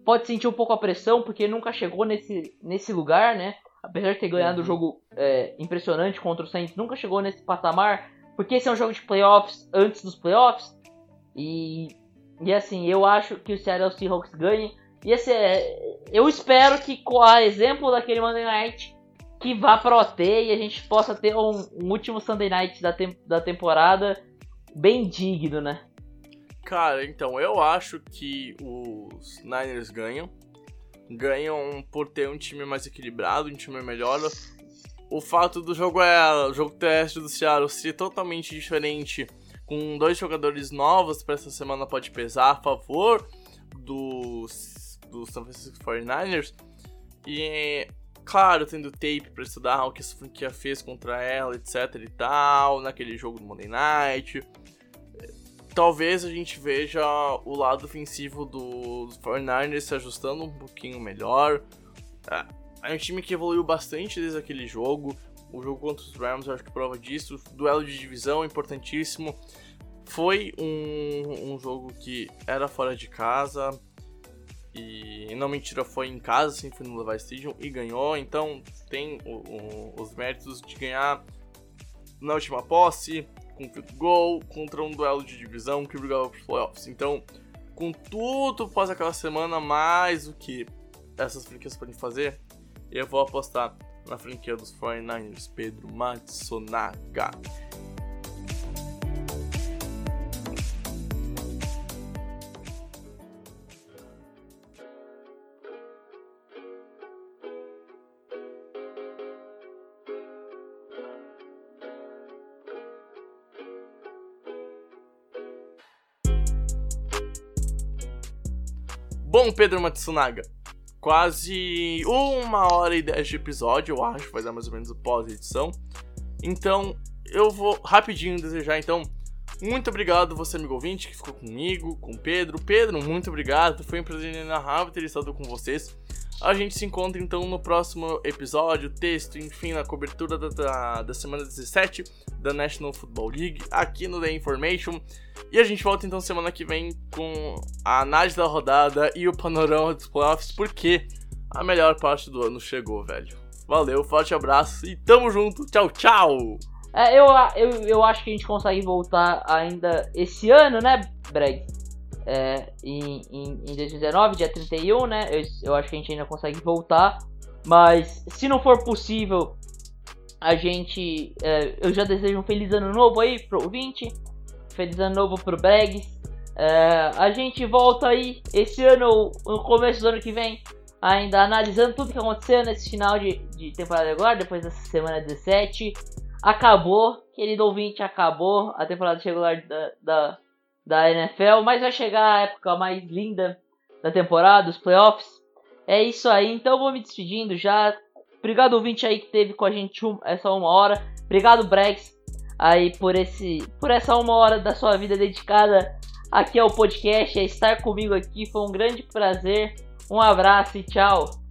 pode sentir um pouco a pressão, porque nunca chegou nesse, nesse lugar, né? Apesar de ter ganhado o uhum. jogo é, impressionante contra o Saints, nunca chegou nesse patamar, porque esse é um jogo de playoffs antes dos playoffs. E, e assim, eu acho que o Seattle Seahawks ganhe. E assim, é, eu espero que, com a exemplo daquele Monday Night, que vá pro OT e a gente possa ter um, um último Sunday Night da, tem, da temporada bem digno, né?
Cara, então, eu acho que os Niners ganham. Ganham por ter um time mais equilibrado, um time melhor. O fato do jogo é o jogo teste do Seattle ser totalmente diferente, com dois jogadores novos para essa semana pode pesar a favor dos do San Francisco 49ers. E, claro, tendo tape para estudar o que essa franquia fez contra ela, etc e tal, naquele jogo do Monday Night. Talvez a gente veja o lado ofensivo dos 49ers se ajustando um pouquinho melhor. É, é um time que evoluiu bastante desde aquele jogo. O jogo contra os Rams acho que prova disso. Duelo de divisão importantíssimo. Foi um, um jogo que era fora de casa. E não mentira, foi em casa, sim, foi no Levi Stadium e ganhou. Então tem o, o, os méritos de ganhar na última posse, com field goal, contra um duelo de divisão que brigava para os playoffs. Então, com tudo após aquela semana, mais o que essas franquias podem fazer, eu vou apostar na franquia dos 49ers, Pedro Bom, Pedro Matsunaga, quase uma hora e dez de episódio, eu acho, vai dar mais ou menos o pós-edição. Então, eu vou rapidinho desejar, então, muito obrigado você, amigo ouvinte, que ficou comigo, com o Pedro. Pedro, muito obrigado, foi um prazer inenarrável ter estado com vocês. A gente se encontra então no próximo episódio, texto, enfim, na cobertura da, da, da semana 17 da National Football League, aqui no The Information. E a gente volta então semana que vem com a análise da rodada e o panorama dos playoffs, porque a melhor parte do ano chegou, velho. Valeu, forte abraço e tamo junto. Tchau, tchau!
É, eu, eu, eu acho que a gente consegue voltar ainda esse ano, né, Breg? É, em, em, em 2019, dia 31, né? Eu, eu acho que a gente ainda consegue voltar. Mas se não for possível, a gente. É, eu já desejo um feliz ano novo aí pro ouvinte. Feliz ano novo pro Bregs. É, a gente volta aí esse ano, no começo do ano que vem, ainda analisando tudo que aconteceu nesse final de, de temporada agora, depois dessa semana 17. Acabou, querido ouvinte, acabou a temporada regular da, da, da NFL, mas vai chegar a época mais linda da temporada, os playoffs. É isso aí, então vou me despedindo já. Obrigado ouvinte aí que teve com a gente um, essa uma hora. Obrigado Brex aí por esse por essa uma hora da sua vida dedicada aqui ao podcast, a estar comigo aqui. Foi um grande prazer. Um abraço e tchau.